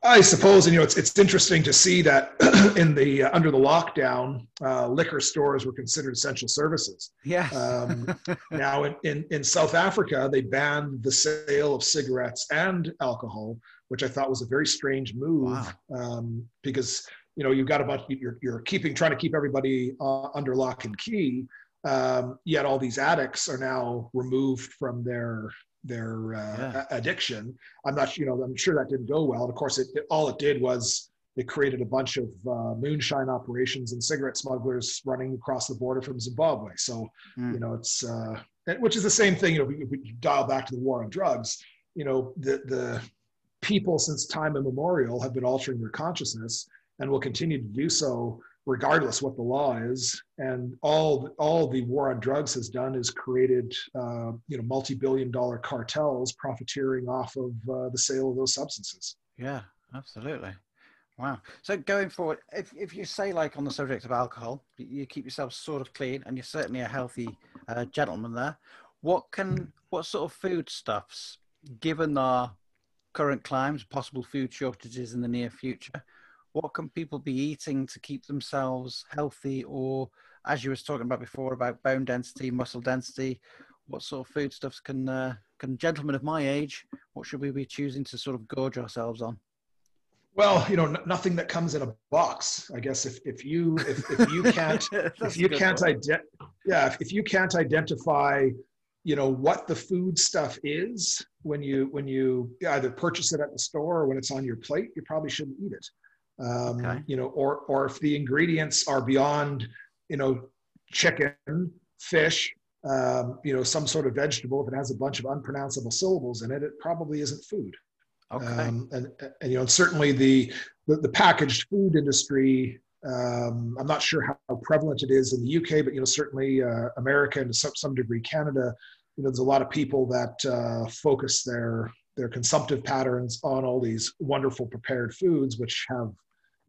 I suppose, and you know, it's it's interesting to see that in the uh, under the lockdown, uh, liquor stores were considered essential services. Yeah. um, now, in, in in South Africa, they banned the sale of cigarettes and alcohol, which I thought was a very strange move wow. um, because you know you've got a bunch you're you're keeping trying to keep everybody uh, under lock and key, um, yet all these addicts are now removed from their their uh, yeah. addiction. I'm not, you know, I'm sure that didn't go well. And of course, it, it all it did was it created a bunch of uh, moonshine operations and cigarette smugglers running across the border from Zimbabwe. So, mm. you know, it's uh, which is the same thing. You know, if we dial back to the war on drugs. You know, the the people since time immemorial have been altering their consciousness and will continue to do so regardless what the law is. And all all the war on drugs has done is created uh, you know multi-billion dollar cartels profiteering off of uh, the sale of those substances. Yeah, absolutely. Wow. So going forward, if, if you say like on the subject of alcohol, you keep yourself sort of clean and you're certainly a healthy uh, gentleman there. What can what sort of foodstuffs, given our current climes, possible food shortages in the near future, what can people be eating to keep themselves healthy? Or as you was talking about before about bone density muscle density what sort of foodstuffs can uh, can gentlemen of my age what should we be choosing to sort of gorge ourselves on? Well you know n- nothing that comes in a box i guess. If, if you if, if you can't if you can't ide- yeah if, if you can't identify you know what the food stuff is when you when you either purchase it at the store or when it's on your plate you probably shouldn't eat it um, okay. you know, or or if the ingredients are beyond, you know, chicken, fish, um, you know, some sort of vegetable, if it has a bunch of unpronounceable syllables in it, it probably isn't food. Okay. Um, and, and, you know, certainly the, the, the packaged food industry, um, I'm not sure how prevalent it is in the UK, but, you know, certainly uh, America and to some, some degree Canada, you know, there's a lot of people that uh, focus their, their consumptive patterns on all these wonderful prepared foods, which have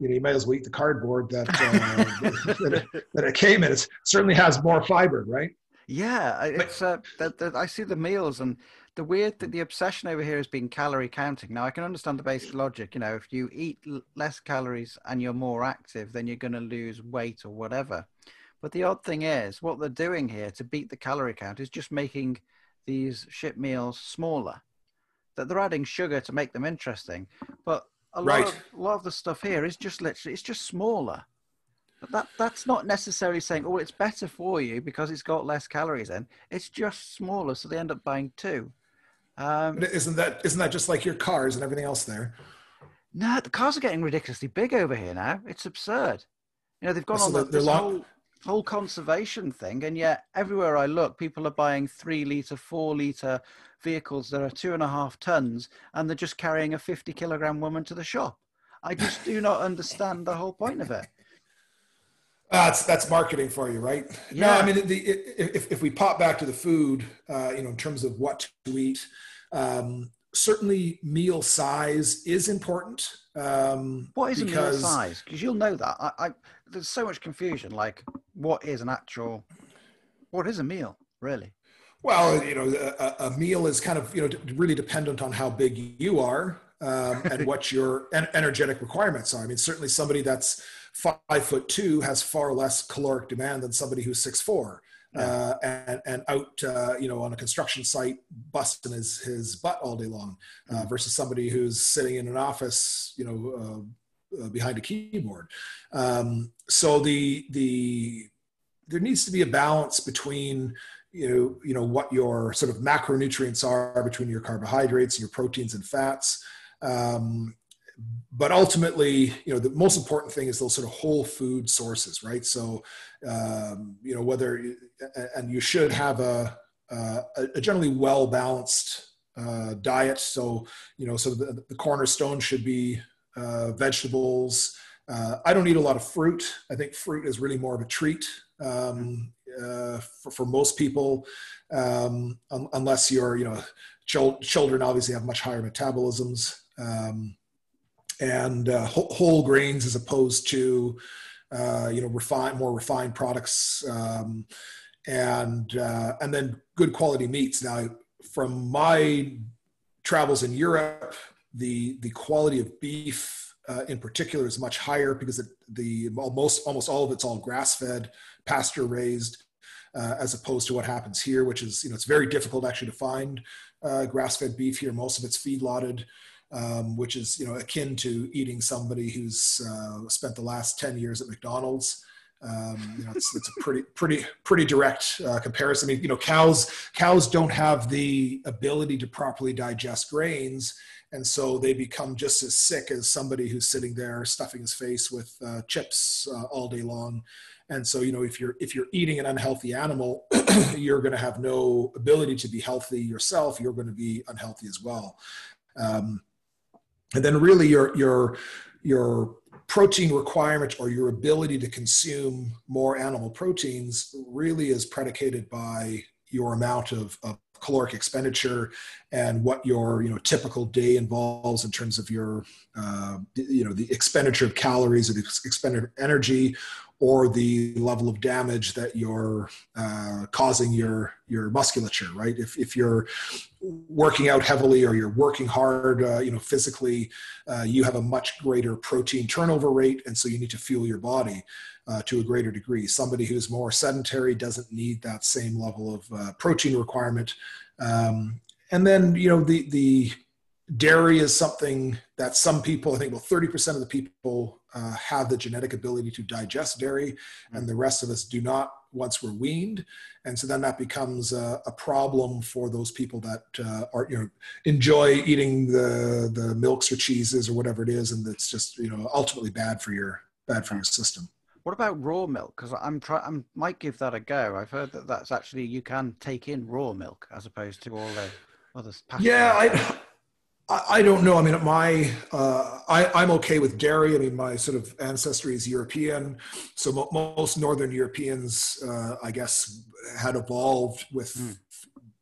you know, you might as well eat the cardboard that, uh, that, it, that, it, came in. It certainly has more fiber, right? Yeah, it's uh, that, that I see the meals and the weird that the obsession over here has been calorie counting. Now I can understand the basic logic. You know, if you eat less calories and you're more active, then you're going to lose weight or whatever. But the odd thing is, what they're doing here to beat the calorie count is just making these ship meals smaller. That they're adding sugar to make them interesting, but a lot, right. of, a lot of the stuff here is just literally it's just smaller. But that that's not necessarily saying oh it's better for you because it's got less calories in. It's just smaller, so they end up buying two. Um, isn't that isn't that just like your cars and everything else there? No, the cars are getting ridiculously big over here now. It's absurd. You know they've gone so on the, this long... whole whole conservation thing, and yet everywhere I look, people are buying three liter, four liter vehicles that are two and a half tons, and they're just carrying a 50 kilogram woman to the shop. I just do not understand the whole point of it. That's that's marketing for you, right? Yeah. No, I mean, the, if if we pop back to the food, uh, you know, in terms of what to eat, um, certainly meal size is important. Um, what is because, a meal size? Because you'll know that. I, I, there's so much confusion. Like, what is an actual? What is a meal, really? Well, you know, a, a, meal is kind of you know really dependent on how big you are um, and what your en- energetic requirements are. I mean, certainly somebody that's five foot two has far less caloric demand than somebody who's six four. Uh, and, and out, uh, you know, on a construction site, busting his, his butt all day long, uh, mm-hmm. versus somebody who's sitting in an office, you know, uh, uh, behind a keyboard. Um, so the the there needs to be a balance between you know you know what your sort of macronutrients are between your carbohydrates your proteins and fats um, but ultimately you know the most important thing is those sort of whole food sources right? So um, you know whether and you should have a, a, a generally well balanced uh, diet. So you know so the, the cornerstone should be uh, vegetables. Uh, i don't eat a lot of fruit. I think fruit is really more of a treat um, uh, for, for, most people, um, un- unless you're, you know, ch- children obviously have much higher metabolisms. Um, and uh, whole, grains as opposed to, uh, you know, refined, more refined products, um, and uh, and then good quality meats. Now, from my travels in Europe, the the quality of beef uh, in particular is much higher because it, the almost almost all of it's all grass fed pasture raised, uh, as opposed to what happens here, which is, you know, it's very difficult actually to find uh, grass fed beef here. Most of it's feedlotted. Um, which is you know akin to eating somebody who's uh, spent the last 10 years at McDonald's. Um, you know, it's, it's a pretty pretty pretty direct uh, comparison. I mean, you know, cows cows don't have the ability to properly digest grains, and so they become just as sick as somebody who's sitting there stuffing his face with uh, chips uh, all day long and so you know if you're if you're eating an unhealthy animal you're going to have no ability to be healthy yourself you're going to be unhealthy as well um, and then really your your your protein requirement or your ability to consume more animal proteins really is predicated by your amount of, of caloric expenditure and what your you know typical day involves in terms of your uh, you know the expenditure of calories or the expenditure of energy or the level of damage that you're uh, causing your your musculature right? If, if you're working out heavily or you're working hard uh, you know physically uh, you have a much greater protein turnover rate and so you need to fuel your body uh, to a greater degree. Somebody who's more sedentary doesn't need that same level of uh, protein requirement. Um, and then you know the the dairy is something that some people, I think about 30% of the people uh, have the genetic ability to digest dairy, and the rest of us do not once we're weaned. And so then that becomes a, a problem for those people that uh, are, you know, enjoy eating the, the milks or cheeses or whatever it is. And that's just, you know, ultimately bad for your, bad for your system. What about raw milk? Because I'm try I might give that a go. I've heard that that's actually you can take in raw milk as opposed to all the other. Yeah, I, I, don't know. I mean, my uh, I, am okay with dairy. I mean, my sort of ancestry is European, so mo- most Northern Europeans, uh, I guess, had evolved with mm.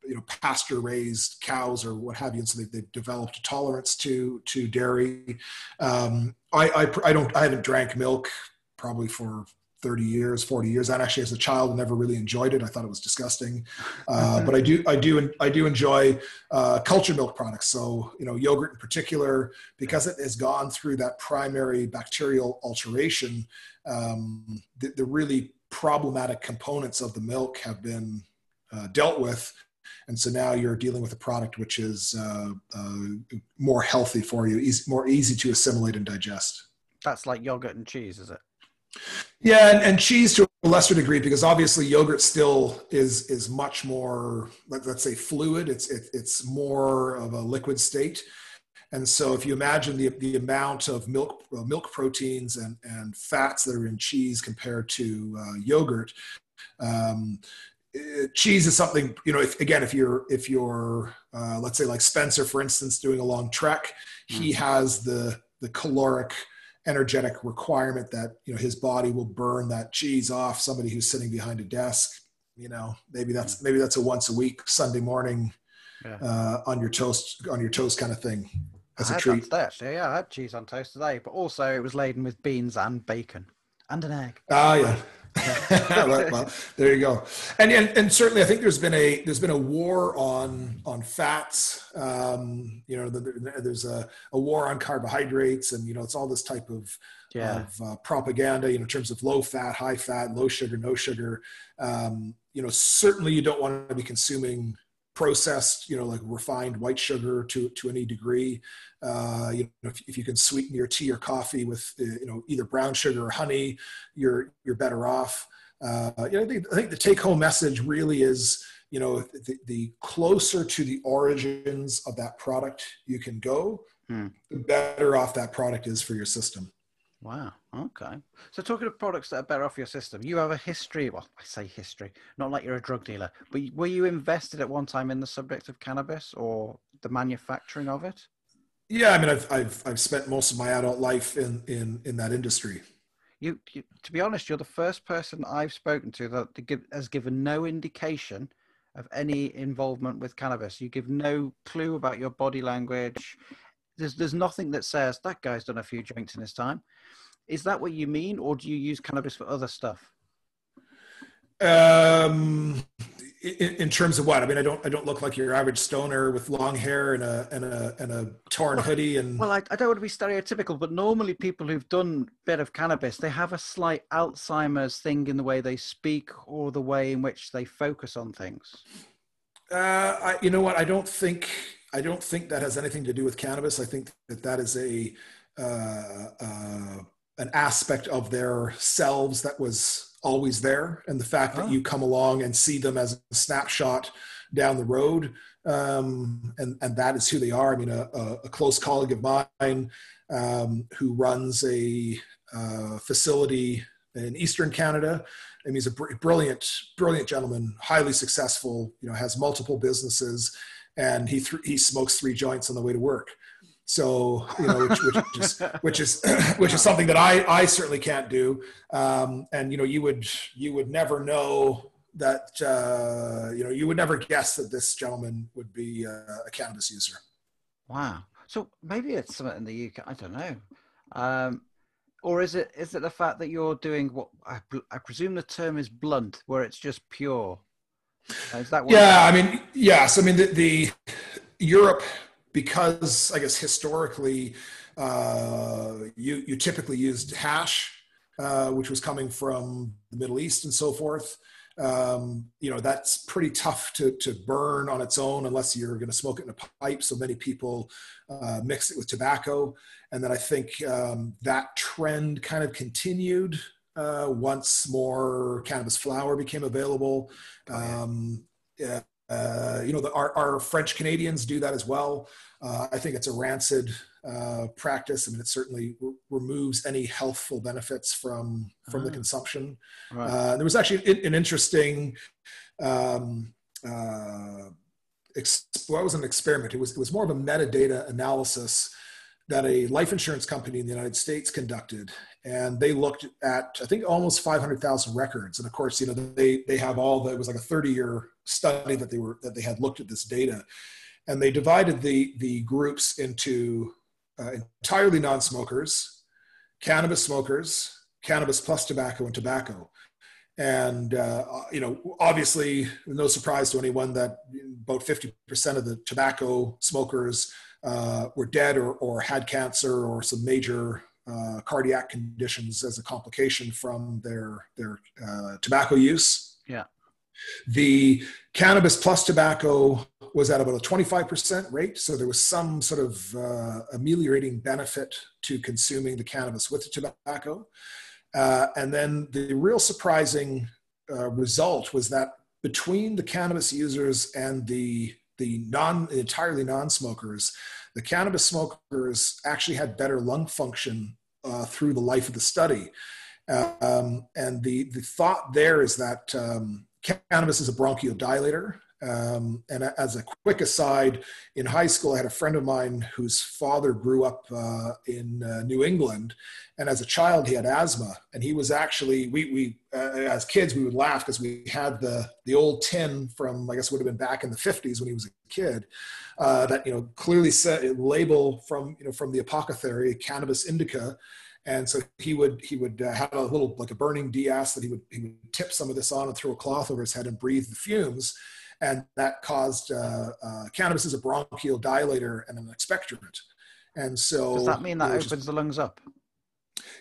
you know pasture raised cows or what have you, and so they, have developed a tolerance to to dairy. Um, I, I I don't I haven't drank milk probably for 30 years 40 years. And actually as a child never really enjoyed it. I thought it was disgusting. Uh, but i do i do i do enjoy uh, cultured milk products. So you know yogurt in particular because it has gone through that primary bacterial alteration um, the, the, really problematic components of the milk have been uh, dealt with. And so now you're dealing with a product which is uh, uh, more healthy for you easy, more easy to assimilate and digest. That's like yogurt and cheese is it yeah, and, and, cheese to a lesser degree because obviously yogurt still is is much more let, us say fluid. It's it, it's more of a liquid state, and so if you imagine the the amount of milk uh, milk proteins and and fats that are in cheese compared to uh, yogurt. Um, uh, cheese is something you know if, again if you're if you're uh, let's say like spencer for instance doing a long trek he mm. has the the caloric energetic requirement that you know his body will burn that cheese off somebody who's sitting behind a desk you know maybe that's maybe that's a once a week sunday morning yeah. uh, on your toast on your toast kind of thing as I a treat. that today, yeah i had cheese on toast today but also it was laden with beans and bacon and an egg. Ah yeah well, there you go. And, and and certainly, I think there's been a there's been a war on on fats. Um, you know, the, there's a, a war on carbohydrates, and you know, it's all this type of yeah. of uh, propaganda. You know, in terms of low fat, high fat, low sugar, no sugar. Um, you know, certainly you don't want to be consuming processed, you know, like refined white sugar to to any degree. Uh, you know, if, if, you can sweeten your tea or coffee with, uh, you know, either brown sugar or honey, you're you're better off. Uh, you know, I think, I think the take home message really is, you know, the, the, closer to the origins of that product you can go, hmm. the better off that product is for your system. Wow. Okay. So talking of products that are better off your system, you have a history. Well, I say history, not like you're a drug dealer, but were you invested at one time in the subject of cannabis or the manufacturing of it? Yeah, I mean, I've I've I've spent most of my adult life in in in that industry. You, you to be honest, you're the first person I've spoken to that give, has given no indication of any involvement with cannabis. You give no clue about your body language. There's there's nothing that says that guy's done a few drinks in his time. Is that what you mean, or do you use cannabis for other stuff? Um, in, in, terms of what? I mean, I don't I don't look like your average stoner with long hair and a and a and a torn well, hoodie and. Well, I, I don't want to be stereotypical, but normally people who've done a bit of cannabis, they have a slight Alzheimer's thing in the way they speak or the way in which they focus on things. Uh, I, you know what? I don't think I don't think that has anything to do with cannabis. I think that that is a uh, uh, an aspect of their selves that was always there and the fact that oh. you come along and see them as a snapshot down the road um, and, and that is who they are i mean a, a close colleague of mine um, who runs a uh, facility in eastern canada and he's a br- brilliant brilliant gentleman highly successful you know has multiple businesses and he th- he smokes three joints on the way to work so you know, which, which is which is which is something that I I certainly can't do. Um, and you know, you would you would never know that uh, you know you would never guess that this gentleman would be a, a cannabis user. Wow. So maybe it's something in the UK. I don't know. Um, or is it is it the fact that you're doing what I, I presume the term is blunt, where it's just pure? Is that yeah? I mean, yes. I mean the, the Europe because I guess historically uh, you you typically used hash, uh, which was coming from the Middle East and so forth. Um, you know that's pretty tough to to burn on its own unless you're going to smoke it in a pipe. So many people uh, mix it with tobacco, and then I think um, that trend kind of continued uh, once more cannabis flower became available. Um, yeah, uh, you know, the, our, our, French Canadians do that as well. Uh, I think it's a rancid uh, practice. I mean, it certainly re- removes any healthful benefits from from the ah. consumption. Right. Uh, there was actually an, an interesting. Um, uh, well, it was an experiment. It was it was more of a metadata analysis that a life insurance company in the United States conducted, and they looked at I think almost 500,000 records. And of course, you know they they have all the it was like a 30 year study that they were that they had looked at this data, and they divided the the groups into uh, entirely non-smokers, cannabis smokers, cannabis plus tobacco, and tobacco. And uh, you know, obviously, no surprise to anyone that about 50% of the tobacco smokers uh, were dead or, or had cancer or some major uh, cardiac conditions as a complication from their their uh, tobacco use. Yeah. The cannabis plus tobacco was at about a 25% rate, so there was some sort of uh, ameliorating benefit to consuming the cannabis with the tobacco. Uh, and then the real surprising uh, result was that between the cannabis users and the the non entirely non-smokers, the cannabis smokers actually had better lung function uh, through the life of the study. Um, and the, the thought there is that um, cannabis is a bronchodilator. Um, and as a quick aside, in high school, I had a friend of mine whose father grew up uh, in uh, New England, and as a child, he had asthma. And he was actually we we uh, as kids we would laugh because we had the the old tin from I guess would have been back in the 50s when he was a kid uh, that you know clearly said label from you know from the apothecary cannabis indica. And so he would he would uh, have a little like a burning DS that he would he would tip some of this on and throw a cloth over his head and breathe the fumes, and that caused uh, uh, cannabis is a bronchial dilator and an expectorant. And so Does that mean that opens just, the lungs up?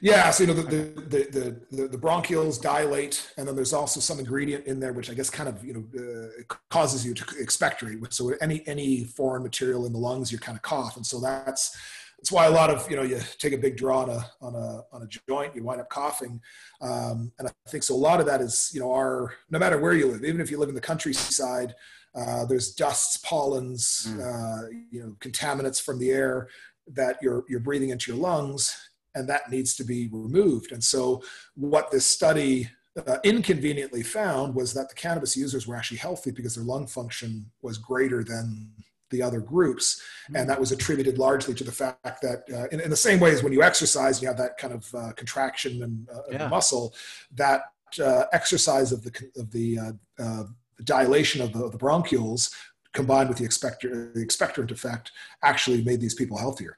yeah, so you know the the, the the the bronchioles dilate, and then there's also some ingredient in there which I guess kind of you know uh, causes you to expectorate. So any any foreign material in the lungs, you kind of cough, and so that's that's why a lot of you know you take a big draw on a on a on a joint, you wind up coughing, um, and I think so. A lot of that is you know our no matter where you live, even if you live in the countryside, uh, there's dusts, pollens, mm. uh, you know contaminants from the air that you're you're breathing into your lungs, and that needs to be removed. And so what this study uh, inconveniently found was that the cannabis users were actually healthy because their lung function was greater than the other groups. And that was attributed largely to the fact that, uh, in, in, the same way as when you exercise, you have that kind of uh, contraction and uh, yeah. muscle, that uh, exercise of the, of the uh, uh, dilation of the, of the, bronchioles combined with the, expector, the expectorant effect actually made these people healthier.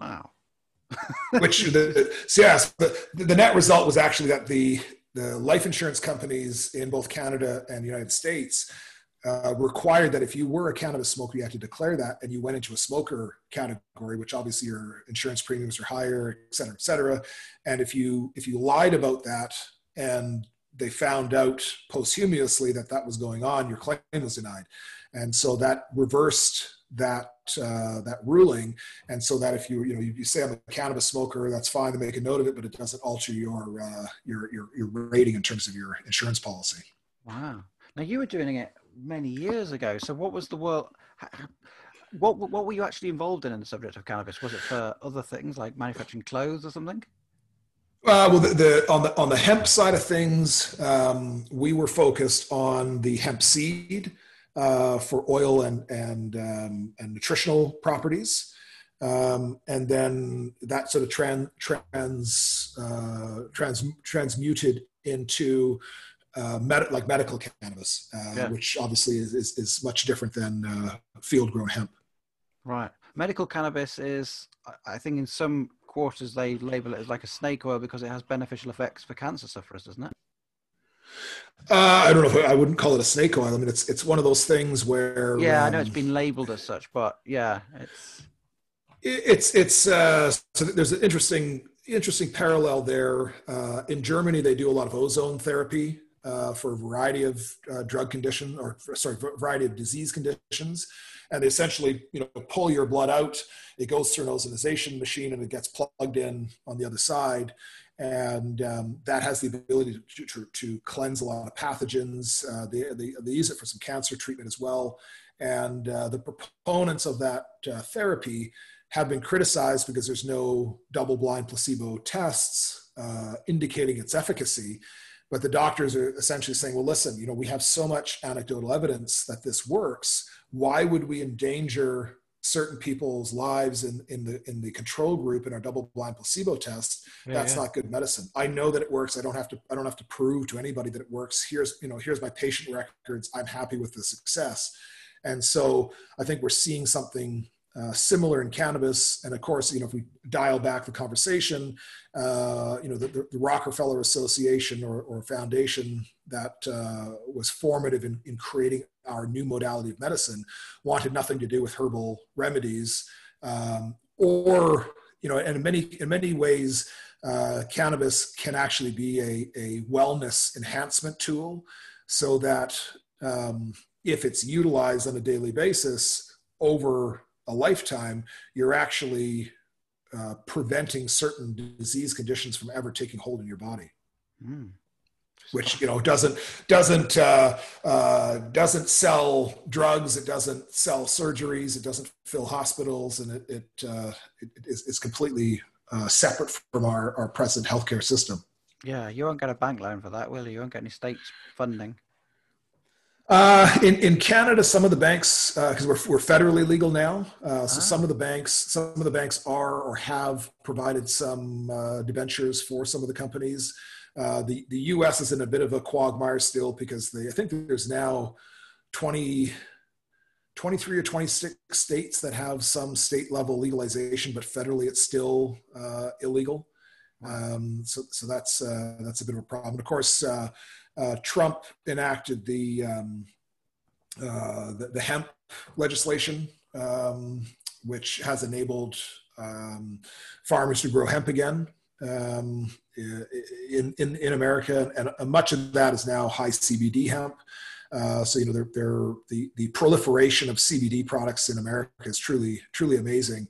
Wow. Which the, so yes, the, the net result was actually that the the life insurance companies in both Canada and the United States uh, required that if you were a cannabis smoker, you had to declare that, and you went into a smoker category, which obviously your insurance premiums are higher, et cetera, et cetera. And if you if you lied about that and they found out posthumously that that was going on, your claim was denied, and so that reversed that uh, that ruling, and so that if you you know you, you, say I'm a cannabis smoker, that's fine to make a note of it, but it doesn't alter your uh, your, your your rating in terms of your insurance policy. Wow. Now you were doing it many years ago. So what was the world? What what were you actually involved in in the subject of cannabis? Was it for other things like manufacturing clothes or something? Uh, well, the, the, on the on the hemp side of things, um, we were focused on the hemp seed uh, for oil and and um, and nutritional properties, um, and then that sort of trans trans uh, trans transmuted into uh, med- like medical cannabis, uh, yeah. which obviously is, is, is, much different than uh, field grown hemp. Right. Medical cannabis is, I think, in some quarters they label it as like a snake oil because it has beneficial effects for cancer sufferers, doesn't it? Uh, I don't know if I wouldn't call it a snake oil. I mean, it's it's one of those things where yeah, um, I know it's been labeled as such, but yeah, it's it's it's uh, so there's an interesting interesting parallel there. Uh, in Germany, they do a lot of ozone therapy uh, for a variety of uh, drug condition or sorry, variety of disease conditions. And they essentially, you know, pull your blood out. It goes through an ozonization machine and it gets plugged in on the other side. And um, that has the ability to, to, to, cleanse a lot of pathogens. Uh, they, they, they, use it for some cancer treatment as well. And uh, the proponents of that uh, therapy have been criticized because there's no double blind placebo tests uh, indicating its efficacy but the doctors are essentially saying well listen you know we have so much anecdotal evidence that this works. Why would we endanger certain people's lives in, in the in the control group in our double blind placebo test? Yeah, that's yeah. not good medicine. I know that it works. I don't have to i don't have to prove to anybody that it works. Here's you know here's my patient records. I'm happy with the success. And so i think we're seeing something uh, similar in cannabis. And of course, you know, if we dial back the conversation, uh, you know, the, the, Rockefeller Association or, or foundation that uh, was formative in, in creating our new modality of medicine wanted nothing to do with herbal remedies um, or, you know, and in many, in many ways, uh, cannabis can actually be a, a wellness enhancement tool so that um, if it's utilized on a daily basis over a lifetime, you're actually uh, preventing certain disease conditions from ever taking hold in your body. Mm. Which you know doesn't doesn't uh, uh, doesn't sell drugs, it doesn't sell surgeries, it doesn't fill hospitals, and it it, uh, it is it's completely uh, separate from our, our present healthcare system. Yeah, you won't get a bank loan for that, will you? You won't get any state funding. Uh, in, in Canada, some of the banks, because uh, we're, we're federally legal now, uh, so ah. some of the banks, some of the banks are or have provided some uh, debentures for some of the companies. Uh, the the U.S. is in a bit of a quagmire still because they, I think there's now 20, 23 or 26 states that have some state level legalization, but federally it's still uh, illegal. Um, so, so that's uh, that's a bit of a problem. Of course, uh, uh, Trump enacted the, um, uh, the, the hemp legislation, um, which has enabled um, farmers to grow hemp again um, in, in in America, and much of that is now high CBD hemp. Uh, so you know, they're, they're, the the proliferation of CBD products in America is truly truly amazing.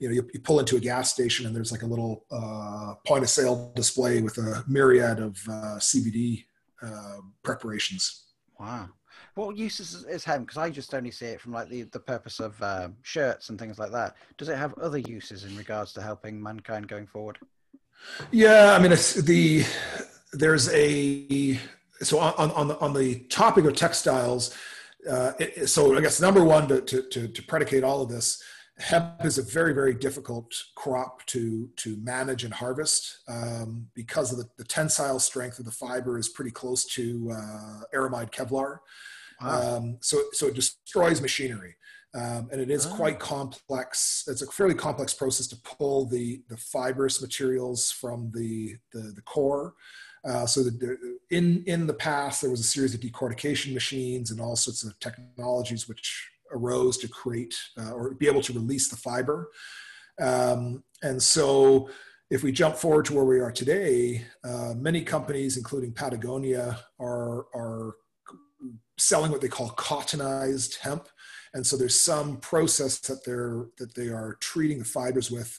You know, you, you pull into a gas station and there's like a little uh, point of sale display with a myriad of uh, CBD uh, preparations. Wow. What uses is hemp? Because I just only see it from like the, the purpose of uh, shirts and things like that. Does it have other uses in regards to helping mankind going forward? Yeah, I mean, it's the there's a so on, on, the, on the topic of textiles, uh, it, so I guess number one to, to, to, to, predicate all of this, hemp is a very, very difficult crop to, to manage and harvest um, because of the, the, tensile strength of the fiber is pretty close to uh, aramide Kevlar. Wow. Um, so, so it destroys machinery. Um, and it is oh. quite complex. It's a fairly complex process to pull the, the fibrous materials from the, the, the core. Uh, so that in in the past there was a series of decortication machines and all sorts of technologies which arose to create uh, or be able to release the fiber. Um, and so if we jump forward to where we are today, uh, many companies, including Patagonia, are are selling what they call cottonized hemp. And so there's some process that they're that they are treating the fibers with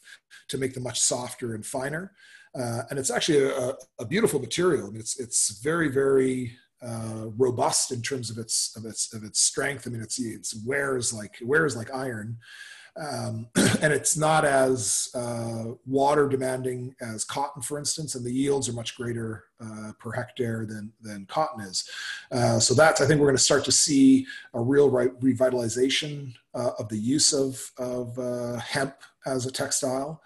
to make them much softer and finer. Uh, and it's actually a, a, beautiful material. I mean, it's it's very very uh, robust in terms of its of its of its strength. I mean, it's it's wears like wears like iron, um, and it's not as uh, water demanding as cotton, for instance. And the yields are much greater uh, per hectare than than cotton is. Uh, so that's I think we're going to start to see a real re- revitalization uh, of the use of of hemp as a textile.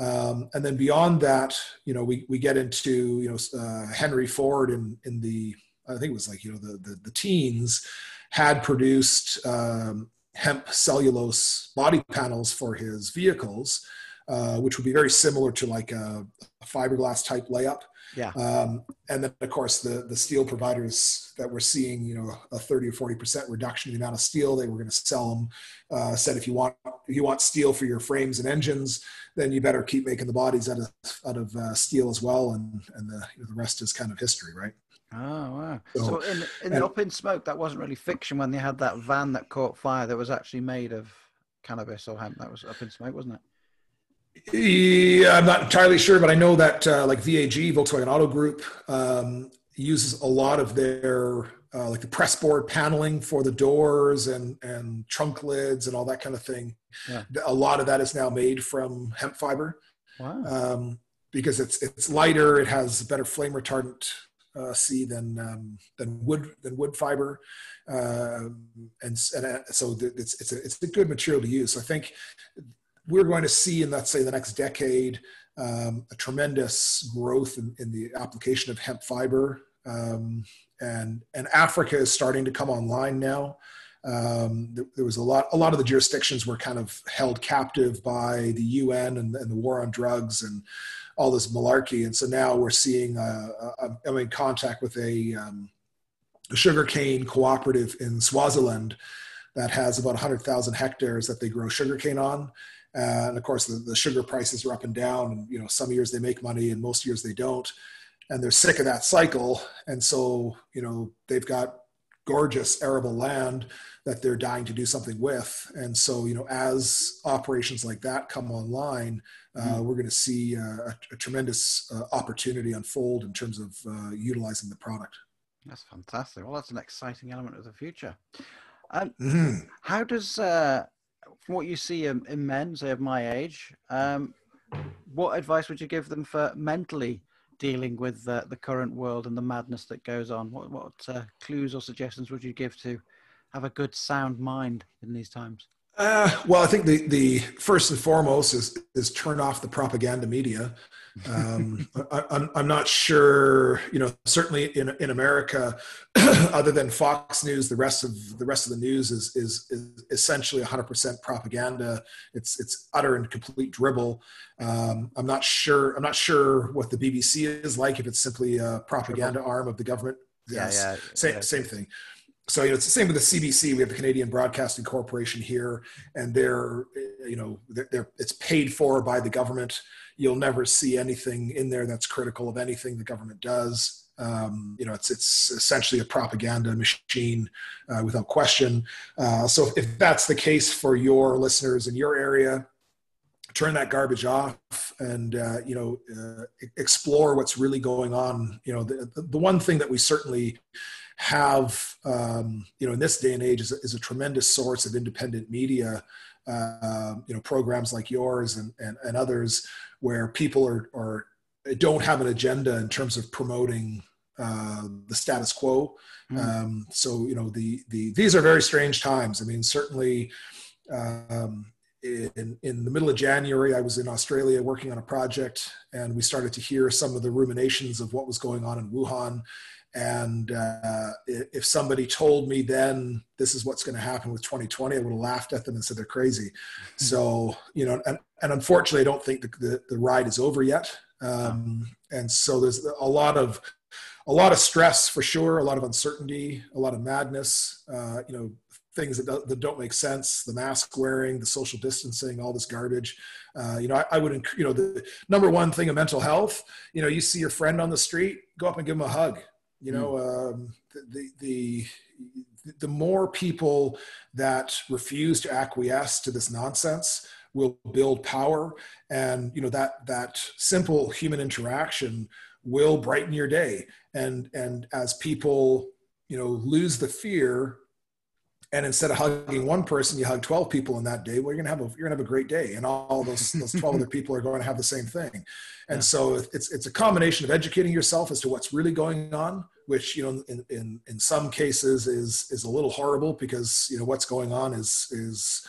Um, and then beyond that, you know, we, we get into, you know, uh, Henry Ford in, in the, I think it was like, you know, the, the, the teens had produced um, hemp cellulose body panels for his vehicles, uh, which would be very similar to like a, a fiberglass type layup. Yeah. Um, and then of course the the steel providers that we're seeing, you know, a 30 or 40 percent reduction in the amount of steel they were going to sell them. Uh, said if you want if you want steel for your frames and engines, then you better keep making the bodies out of out of uh, steel as well, and and the you know, the rest is kind of history, right? Oh wow! So, so in in and, Up in Smoke, that wasn't really fiction when they had that van that caught fire that was actually made of cannabis or hemp. That was Up in Smoke, wasn't it? Yeah, I'm not entirely sure, but I know that uh, like VAG, Volkswagen Auto Group, um, uses a lot of their uh, like the press board paneling for the doors and and trunk lids and all that kind of thing. Yeah. A lot of that is now made from hemp fiber. Wow. Um, because it's it's lighter, it has better flame retardant uh, C than um, than wood than wood fiber, uh, and and so it's it's a it's a good material to use. I think we're going to see in let's say the next decade um, a tremendous growth in, in, the application of hemp fiber um, and and Africa is starting to come online now. Um, there, there, was a lot a lot of the jurisdictions were kind of held captive by the UN and, and the war on drugs and all this malarkey, and so now we're seeing. Uh, uh I'm in contact with a, um, a sugarcane cooperative in Swaziland that has about 100,000 hectares that they grow sugarcane on. And of course, the, the, sugar prices are up and down. And you know, some years they make money, and most years they don't. And they're sick of that cycle. And so, you know, they've got gorgeous arable land that they're dying to do something with. And so, you know, as operations like that come online, mm-hmm. we're going to see uh, a, a, tremendous uh, opportunity unfold in terms of uh, utilizing the product. That's fantastic. Well, that's an exciting element of the future. Um, mm-hmm. How does uh, from what you see in, in men, say of my age, um, what advice would you give them for mentally dealing with uh, the current world and the madness that goes on? What, what uh, clues or suggestions would you give to have a good, sound mind in these times? Uh, well, I think the, the first and foremost is is turn off the propaganda media. Um, I, I'm, I'm not sure, you know, certainly in, in America, other than Fox News, the rest of the rest of the news is, is, is essentially 100% propaganda. It's, it's utter and complete dribble. Um, I'm not sure, I'm not sure what the BBC is like, if it's simply a propaganda arm of the government. Yes. Yeah, yeah, same, yeah. same thing so you know it's the same with the CBC. We have the Canadian Broadcasting Corporation here, and they're you know they're, they're, it's paid for by the government. You'll never see anything in there that's critical of anything the government does. Um, you know, it's it's essentially a propaganda machine uh, without question. Uh, so if that's the case for your listeners in your area, turn that garbage off and uh, you know uh, explore what's really going on. You know, the, the one thing that we certainly have, um, you know, in this day and age is, is a tremendous source of independent media, uh, you know, programs like yours and, and, and others where people are, are, don't have an agenda in terms of promoting uh, the status quo. Mm. Um, so, you know, the, the, these are very strange times. I mean, certainly, um, in, in the middle of January, I was in Australia working on a project, and we started to hear some of the ruminations of what was going on in Wuhan. And uh, if somebody told me then this is what's going to happen with 2020, I would have laughed at them and said they're crazy. Mm-hmm. So, you know, and, and unfortunately, I don't think the, the, the ride is over yet. Um, and so there's a lot of a lot of stress for sure, a lot of uncertainty, a lot of madness. Uh, you know, things that, do, that don't make sense the mask wearing the social distancing all this garbage uh, you know I, I, would you know the number one thing of mental health you know you see your friend on the street go up and give him a hug you know, mm. um, the, the the more people that refuse to acquiesce to this nonsense will build power, and you know that that simple human interaction will brighten your day. And and as people you know lose the fear and instead of hugging one person you hug 12 people in that day. Well you're gonna have a you're gonna have a great day. And all those those 12 other people are going to have the same thing. And yeah. so it's it's a combination of educating yourself as to what's really going on which you know in in, in some cases is is a little horrible because you know what's going on is is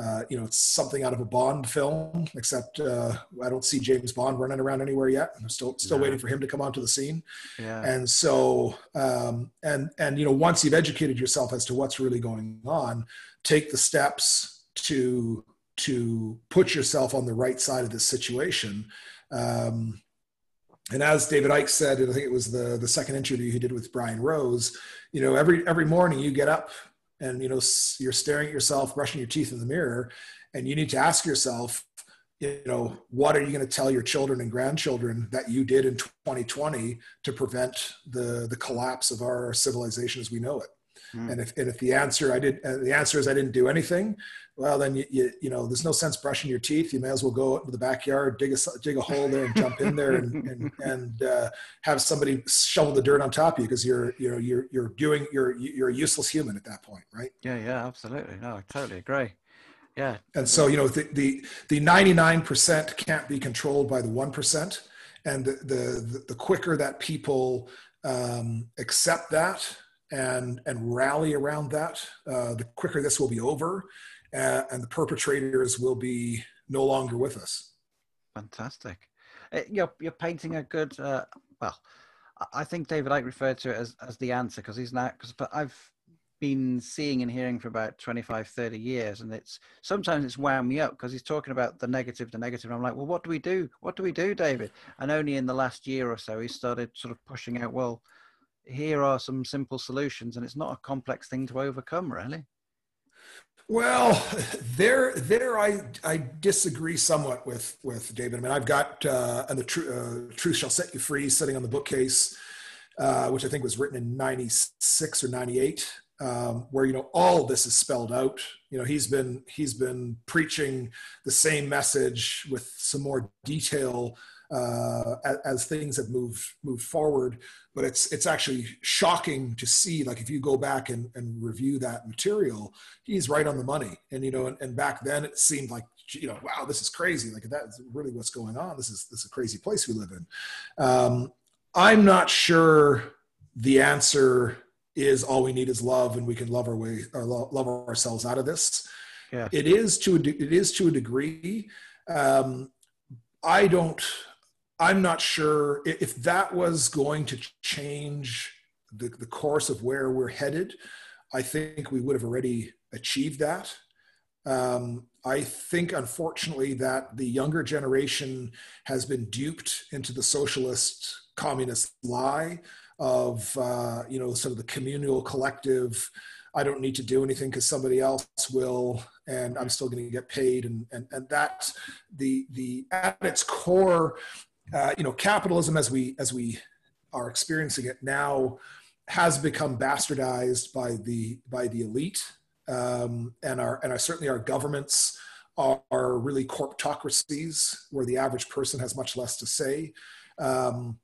uh, you know, it's something out of a Bond film, except uh, I don't see James Bond running around anywhere yet. I'm still still waiting for him to come onto the scene. Yeah. And so, um, and and you know, once you've educated yourself as to what's really going on, take the steps to to put yourself on the right side of this situation. Um, and as David Icke said, I think it was the the second interview he did with Brian Rose. You know, every every morning you get up and you know you're staring at yourself brushing your teeth in the mirror and you need to ask yourself you know what are you going to tell your children and grandchildren that you did in 2020 to prevent the the collapse of our civilization as we know it mm. and if and if the answer i did uh, the answer is i didn't do anything well then you, you, you know there's no sense brushing your teeth. You may as well go out into the backyard dig a dig a hole there and jump in there and and, and uh, have somebody shovel the dirt on top of you because you're you know you're you're doing you're you're a useless human at that point right? Yeah yeah absolutely. No i totally agree. Yeah. And so you know the the, the 99% can't be controlled by the 1% and the the, the quicker that people um, accept that and and rally around that uh, the quicker this will be over uh, and the perpetrators will be no longer with us. Fantastic. Uh, you're, you're painting a good, uh, well, I think David Icke referred to it as, as the answer because he's now because I've been seeing and hearing for about 25, 30 years. And it's sometimes it's wound me up because he's talking about the negative, the negative. And I'm like, well, what do we do? What do we do, David? And only in the last year or so, he started sort of pushing out, well, here are some simple solutions. And it's not a complex thing to overcome, really. Well, there, there, I, I disagree somewhat with with David. I mean, I've got uh, and the tr- uh, truth shall set you free sitting on the bookcase, uh, which I think was written in '96 or '98, um, where you know all this is spelled out. You know, he's been he's been preaching the same message with some more detail uh, as, as, things have moved moved forward. But it's it's actually shocking to see. Like if you go back and, and review that material, he's right on the money. And you know, and, and back then it seemed like you know, wow, this is crazy. Like that's really what's going on. This is this is a crazy place we live in. Um, I'm not sure the answer is all we need is love, and we can love our way or love ourselves out of this. Yeah. It is to a, it is to a degree. Um, I don't I'm not sure if that was going to change the, the course of where we're headed. I think we would have already achieved that. Um, I think, unfortunately, that the younger generation has been duped into the socialist communist lie of, uh, you know, sort of the communal collective. I don't need to do anything because somebody else will, and I'm still going to get paid. And, and, and that's the, the, at its core, uh, you know, capitalism as we, as we are experiencing it now has become bastardized by the, by the elite um, and our and our, certainly our governments are, are, really corptocracies where the average person has much less to say. Um,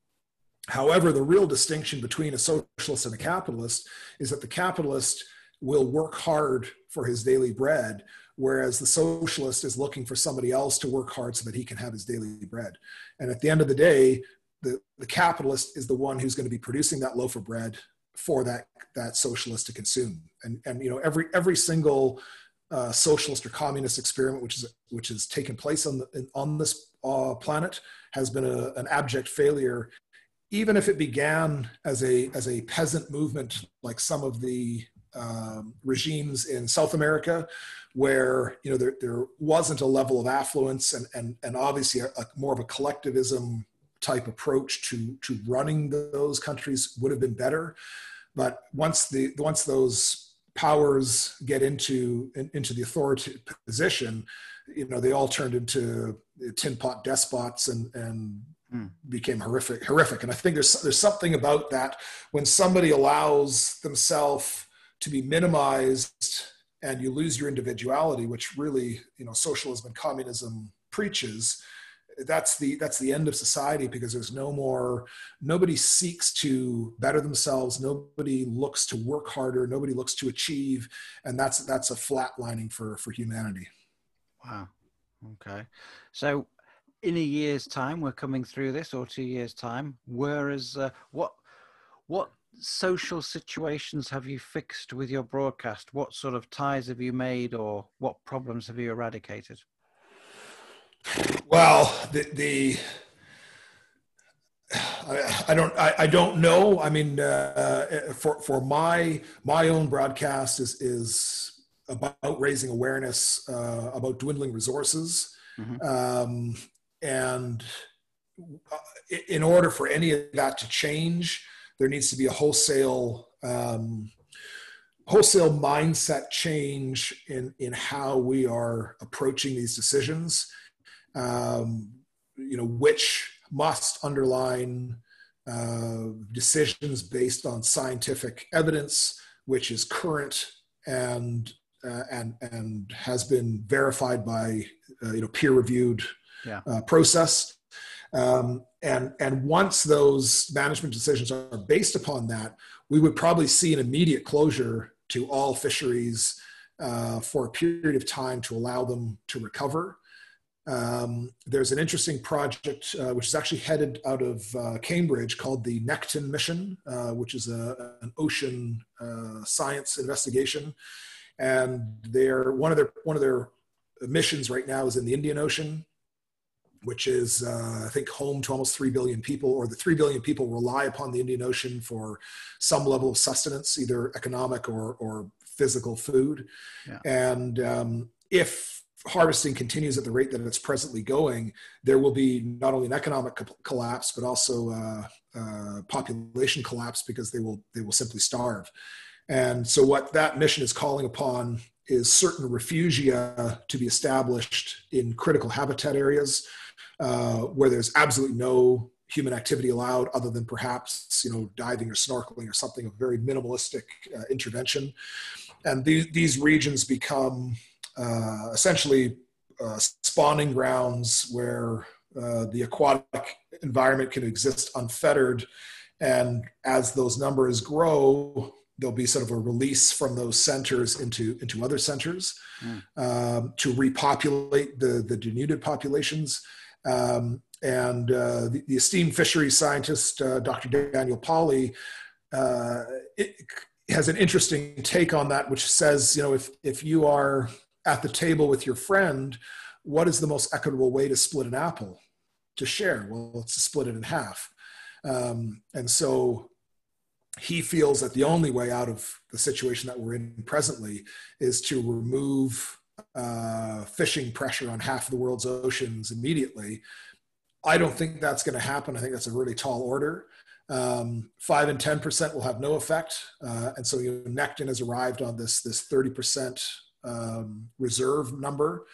however, the real distinction between a socialist and a capitalist is that the capitalist will work hard for his daily bread, whereas the socialist is looking for somebody else to work hard so that he can have his daily bread. And at the end of the day, the, the capitalist is the one who's going to be producing that loaf of bread for that that socialist to consume. And and you know every every single uh, socialist or communist experiment which is which has taken place on the on this uh, planet has been a, an abject failure. Even if it began as a as a peasant movement, like some of the um, regimes in South America, where you know there, there wasn't a level of affluence and and and obviously a, a more of a collectivism type approach to to running those countries would have been better. But once the once those powers get into in, into the authority position, you know, they all turned into tin pot despots and and mm. became horrific horrific. And I think there's there's something about that when somebody allows themselves to be minimized and you lose your individuality, which really you know socialism and communism preaches that's the that's the end of society because there's no more nobody seeks to better themselves nobody looks to work harder nobody looks to achieve and that's that's a flatlining for for humanity. Wow. Okay. So in a year's time we're coming through this or two years time whereas uh, what what social situations have you fixed with your broadcast what sort of ties have you made or what problems have you eradicated well, the, the I, I, don't I, I, don't know. I mean, uh, for for my my own broadcast is is about raising awareness uh, about dwindling resources, mm-hmm. um, and uh, in order for any of that to change, there needs to be a wholesale um, wholesale mindset change in in how we are approaching these decisions um, you know, which must underline uh, decisions based on scientific evidence, which is current and uh, and and has been verified by uh, you know peer-reviewed yeah. Uh, process. Um, and and once those management decisions are based upon that, we would probably see an immediate closure to all fisheries uh, for a period of time to allow them to recover. Um, there's an interesting project uh, which is actually headed out of uh, Cambridge called the Nekton Mission, uh, which is a, an ocean uh, science investigation. And they're one of their one of their missions right now is in the Indian Ocean, which is uh, I think home to almost three billion people, or the three billion people rely upon the Indian Ocean for some level of sustenance, either economic or or physical food. Yeah. And um, if harvesting continues at the rate that it's presently going, there will be not only an economic co- collapse but also uh, uh, population collapse because they will they will simply starve. And so, what that mission is calling upon is certain refugia to be established in critical habitat areas uh, where there's absolutely no human activity allowed other than perhaps you know diving or snorkeling or something of very minimalistic uh, intervention and these, these regions become uh, essentially uh, spawning grounds where uh, the aquatic environment can exist unfettered. And as those numbers grow, there'll be sort of a release from those centers into, into other centers mm. um, to repopulate the, the denuded populations. Um, and uh, the, the, esteemed fisheries scientist, uh, Dr. Daniel Pauly, uh, has an interesting take on that, which says, you know, if, if you are at the table with your friend, what is the most equitable way to split an apple? to share? Well, let's split it in half. Um, and so he feels that the only way out of the situation that we're in presently is to remove uh, fishing pressure on half of the world's oceans immediately. I don't think that's going to happen. I think that's a really tall order. Um, five and ten percent will have no effect, uh, and so you know, Nekton has arrived on this this thirty percent um, reserve number,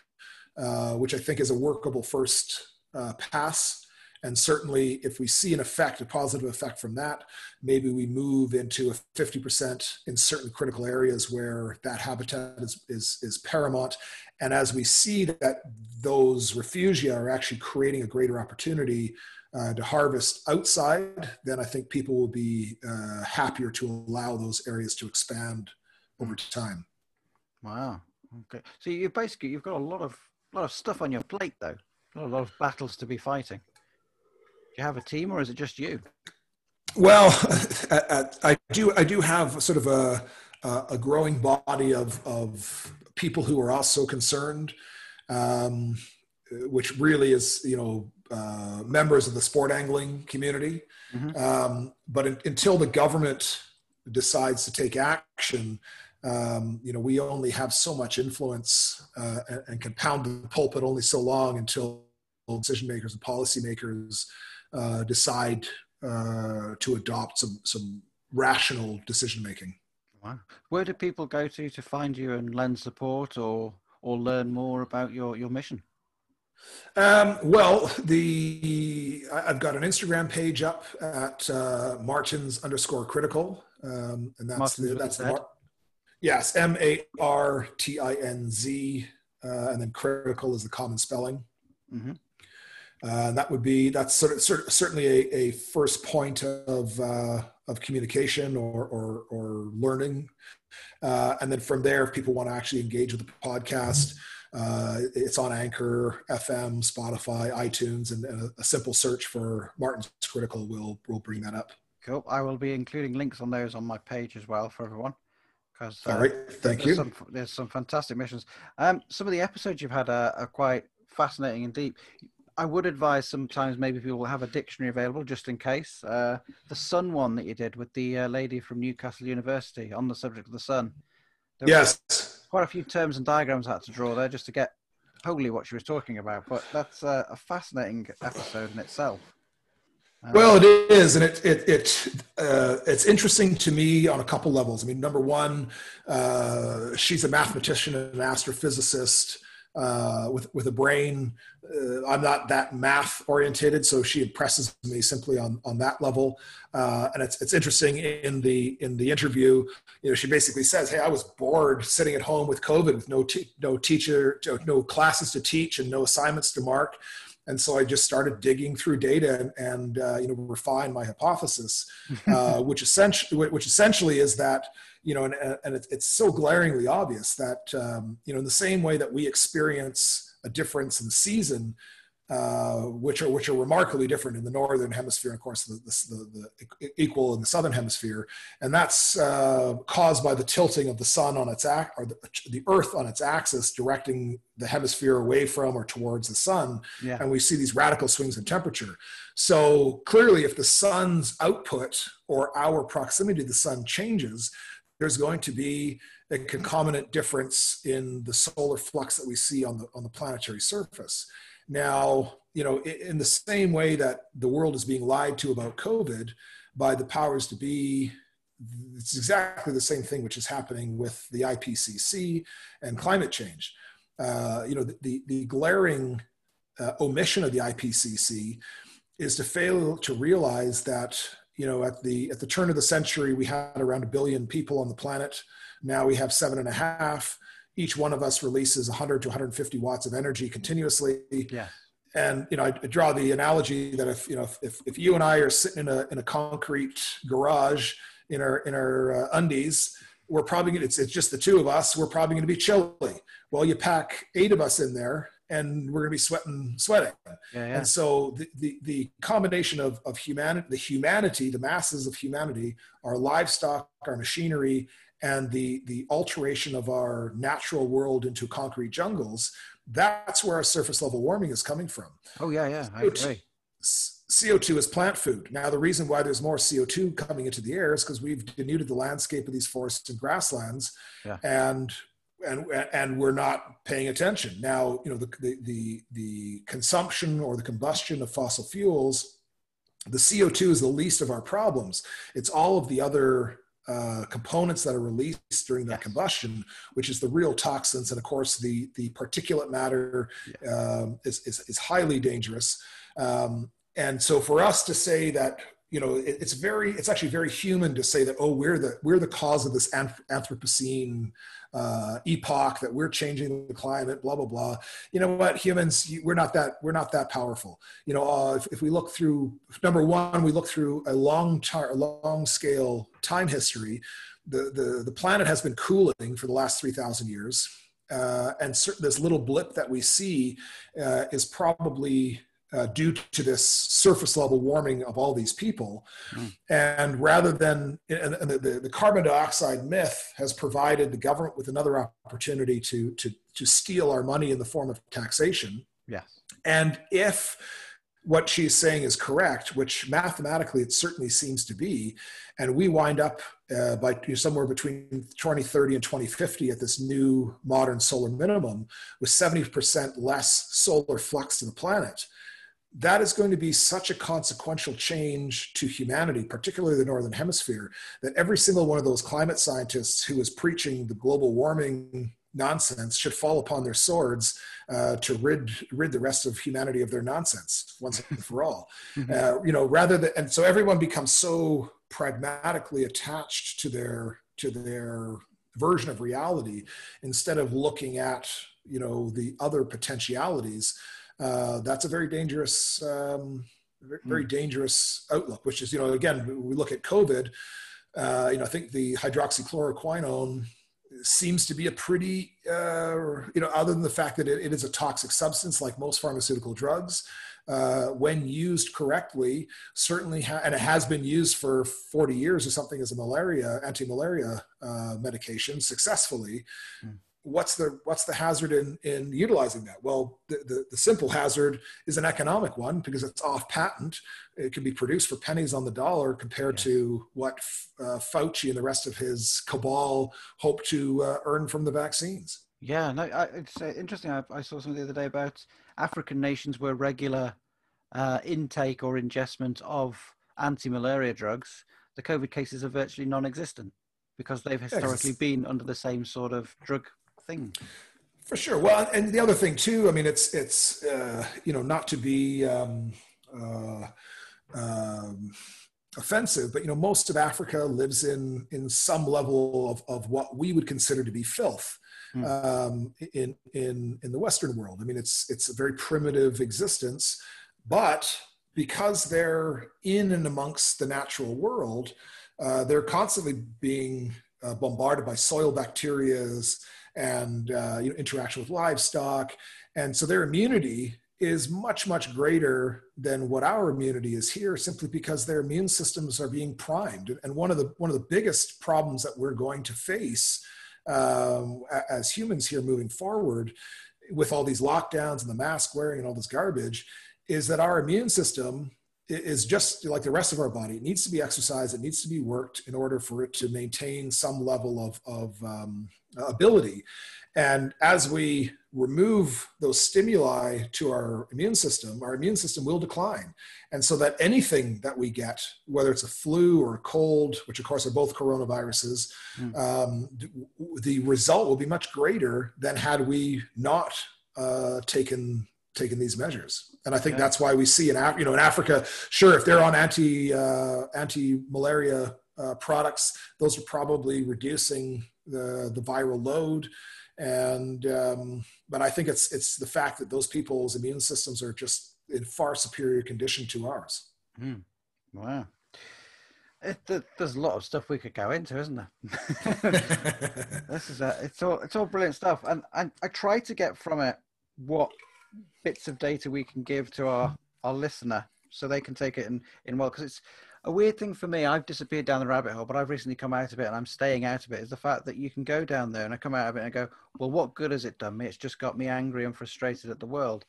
uh, which I think is a workable first uh, pass. And certainly, if we see an effect, a positive effect from that, maybe we move into a 50% in certain critical areas where that habitat is, is, is paramount. And as we see that those refugia are actually creating a greater opportunity uh, to harvest outside, then I think people will be uh, happier to allow those areas to expand over time. Wow. Okay. So you basically you've got a lot of lot of stuff on your plate though. A lot of battles to be fighting you have a team, or is it just you? Well, I do. I do have sort of a a growing body of of people who are also concerned, um, which really is you know uh, members of the sport angling community. Mm-hmm. Um, but in, until the government decides to take action, um, you know, we only have so much influence uh, and, and, can pound the pulpit only so long until decision makers and policymakers uh, decide uh, to adopt some some rational decision making. Wow. Where do people go to to find you and lend support or or learn more about your your mission? Um, well, the I've got an Instagram page up at uh, Martinz underscore critical, um, and that's Martinz the, that's the Mar- yes M A R T I N Z, uh, and then critical is the common spelling. Mm-hmm. Uh, that would be that's sort of, certainly a, a, first point of uh, of communication or or, or learning, uh, and then from there, if people want to actually engage with the podcast, uh, it's on Anchor, FM, Spotify, iTunes, and, and a, a, simple search for Martinz Critical will will bring that up. Cool. I will be including links on those on my page as well for everyone. Because uh, all right, thank there's you. Some, there's some fantastic missions. Um, some of the episodes you've had are, are quite fascinating and deep. I would advise sometimes maybe people will have a dictionary available just in case. Uh, the sun one that you did with the uh, lady from Newcastle University on the subject of the sun. There yes. Quite a few terms and diagrams I had to draw there just to get wholly what she was talking about. But that's uh, a fascinating episode in itself. Uh, well, it is, and it it, it uh, it's interesting to me on a couple levels. I mean, number one, uh, she's a mathematician and an astrophysicist uh, with with a brain. Uh, I'm not that math orientated, so she impresses me simply on on that level. Uh, and it's it's interesting in the in the interview. You know, she basically says, "Hey, I was bored sitting at home with COVID, with no te- no teacher, no classes to teach, and no assignments to mark." And so I just started digging through data and, and uh, you know refine my hypothesis, uh, which essentially which essentially is that you know, and, and it's so glaringly obvious that, um, you know, in the same way that we experience a difference in season, uh, which are which are remarkably different in the northern hemisphere, of course, the, the, the equal in the southern hemisphere, and that's uh, caused by the tilting of the sun on its act or the, the, Earth on its axis, directing the hemisphere away from or towards the sun, yeah. and we see these radical swings in temperature. So clearly, if the sun's output or our proximity to the sun changes, there's going to be a concomitant difference in the solar flux that we see on the on the planetary surface. Now, you know, in the same way that the world is being lied to about COVID by the powers to be, it's exactly the same thing which is happening with the IPCC and climate change. Uh, you know, the, the, the glaring uh, omission of the IPCC is to fail to realize that you know at the at the turn of the century we had around a billion people on the planet now we have seven and a half each one of us releases 100 to 150 watts of energy continuously yeah and you know I, I draw the analogy that if you know if, if you and i are sitting in a in a concrete garage in our in our uh, undies we're probably gonna, it's, it's just the two of us we're probably going to be chilly well you pack eight of us in there and we're going to be sweating, sweating. Yeah, yeah. And so the, the, the, combination of, of humanity, the humanity, the masses of humanity, our livestock, our machinery, and the, the alteration of our natural world into concrete jungles, that's where our surface level warming is coming from. Oh yeah, yeah, I agree. CO2 is plant food. Now, the reason why there's more CO2 coming into the air is because we've denuded the landscape of these forests and grasslands, yeah. and and and we're not paying attention. Now, you know, the, the the the consumption or the combustion of fossil fuels, the CO2 is the least of our problems. It's all of the other uh, components that are released during that yes. combustion, which is the real toxins, and of course the the particulate matter um, is, is, is highly dangerous. Um, and so for us to say that you know it, it's very it's actually very human to say that oh we're the we're the cause of this anthropocene uh, epoch that we're changing the climate blah blah blah. You know what? Humans we're not that we're not that powerful. You know uh, if, if we look through number one we look through a long tar, a long scale time history the, the the planet has been cooling for the last 3000 years uh, and this little blip that we see uh, is probably uh, due to this surface level warming of all these people. Mm. And rather than, and, and the, the, carbon dioxide myth has provided the government with another opportunity to, to, to steal our money in the form of taxation. Yes. And if what she's saying is correct, which mathematically it certainly seems to be, and we wind up uh, by somewhere between 2030 and 2050 at this new modern solar minimum with 70% less solar flux to the planet that is going to be such a consequential change to humanity, particularly the Northern Hemisphere, that every single one of those climate scientists who is preaching the global warming nonsense should fall upon their swords uh, to rid rid the rest of humanity of their nonsense once and for all. Mm-hmm. Uh, you know, rather than and so everyone becomes so pragmatically attached to their to their version of reality instead of looking at you know the other potentialities uh, that's a very dangerous, um, very mm. dangerous outlook. Which is, you know, again, we look at COVID. Uh, you know, I think the hydroxychloroquine seems to be a pretty, uh, you know, other than the fact that it, it is a toxic substance like most pharmaceutical drugs. Uh, when used correctly, certainly, ha- and it has been used for 40 years or something as a malaria, anti-malaria uh, medication successfully. Mm what's the what's the hazard in in utilizing that? Well the, the, the, simple hazard is an economic one because it's off patent. It can be produced for pennies on the dollar compared to what uh, fauci and the rest of his cabal hope to uh, earn from the vaccines. Yeah no I, it's uh, interesting. I, I, saw something the other day about african nations where regular uh, intake or ingestment of anti-malaria drugs the covid cases are virtually non-existent because they've historically been under the same sort of drug thing. For sure. Well, and the other thing too, I mean, it's it's uh, you know not to be um, uh, um, offensive, but you know most of Africa lives in in some level of of what we would consider to be filth. Mm. Um, in in in the Western world, I mean, it's it's a very primitive existence, but because they're in and amongst the natural world, uh, they're constantly being uh, bombarded by soil bacterias and uh, you know, interaction with livestock. And so their immunity is much, much greater than what our immunity is here simply because their immune systems are being primed. And one of the, one of the biggest problems that we're going to face um, as humans here moving forward with all these lockdowns and the mask wearing and all this garbage is that our immune system is just like the rest of our body. It needs to be exercised. It needs to be worked in order for it to maintain some level of, of um, ability. And as we remove those stimuli to our immune system, our immune system will decline. And so that anything that we get, whether it's a flu or a cold, which of course are both coronaviruses, mm. um, the result will be much greater than had we not uh, taken taken these measures. And I think that's why we see in Af- you know in Africa, sure, if they're on anti uh, anti malaria uh, products, those are probably reducing the the viral load. And um, but I think it's it's the fact that those people's immune systems are just in far superior condition to ours. Mm. Wow. It, there's a lot of stuff we could go into, isn't there? this is a, it's all it's all brilliant stuff, and I, I try to get from it what bits of data we can give to our our listener so they can take it in in well because it's a weird thing for me i've disappeared down the rabbit hole but i've recently come out of it and i'm staying out of it is the fact that you can go down there and i come out of it and I go well what good has it done me it's just got me angry and frustrated at the world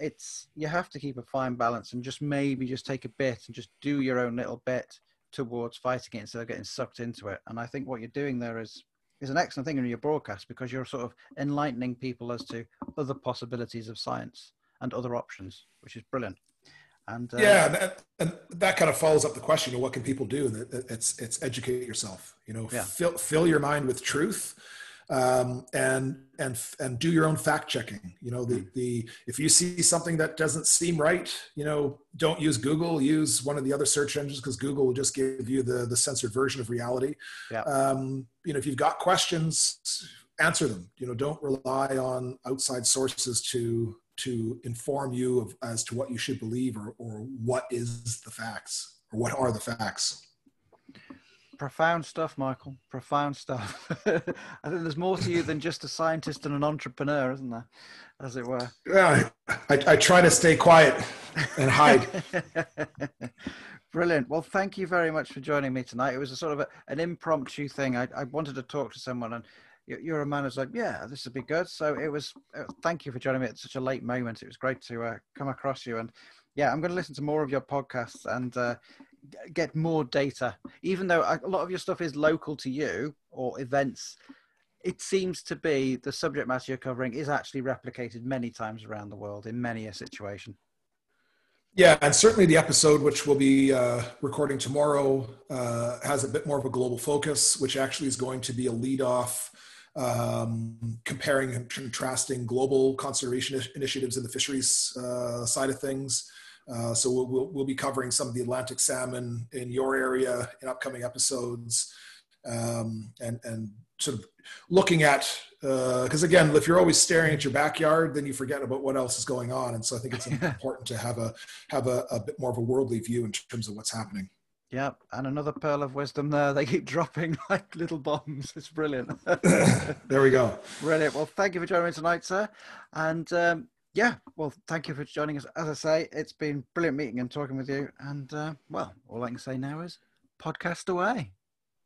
it's you have to keep a fine balance and just maybe just take a bit and just do your own little bit towards fighting it instead of getting sucked into it. And I think what you're doing there is is an excellent thing in your broadcast because you're sort of enlightening people as to other possibilities of science and other options, which is brilliant. And uh, yeah, and that, and that, kind of follows up the question: of what can people do? And it's it's educate yourself. You know, yeah. fill fill your mind with truth um, and and and do your own fact checking. You know, the hmm. the if you see something that doesn't seem right, you know, don't use Google. Use one of the other search engines because Google will just give you the the censored version of reality. Yeah. Um, you know, if you've got questions, answer them. You know, don't rely on outside sources to to inform you of, as to what you should believe or or what is the facts or what are the facts profound stuff, Michael. Profound stuff. I think there's more to you than just a scientist and an entrepreneur, isn't there? As it were. Yeah, I, I try to stay quiet and hide. Brilliant. Well, thank you very much for joining me tonight. It was a sort of a, an impromptu thing. I, I wanted to talk to someone, and you're a man who's like, yeah, this would be good. So it was. Uh, thank you for joining me at such a late moment. It was great to uh, come across you, and yeah, I'm going to listen to more of your podcasts and uh, get more data. Even though a lot of your stuff is local to you or events, it seems to be the subject matter you're covering is actually replicated many times around the world in many a situation. Yeah, and certainly the episode, which we'll be uh, recording tomorrow, uh, has a bit more of a global focus, which actually is going to be a lead off um, comparing and contrasting global conservation initiatives in the fisheries uh, side of things uh, so we'll, we'll, we'll, be covering some of the Atlantic salmon in your area in upcoming episodes, um, and and sort of looking at because uh, again, if you're always staring at your backyard, then you forget about what else is going on. And so I think it's important to have a have a, a bit more of a worldly view in terms of what's happening. Yeah, and another pearl of wisdom there. They keep dropping like little bombs. It's brilliant. there we go. Brilliant. Well, thank you for joining me tonight, sir. And um, yeah, well, thank you for joining us. As I say, it's been brilliant meeting and talking with you. And uh, well, all I can say now is podcast away.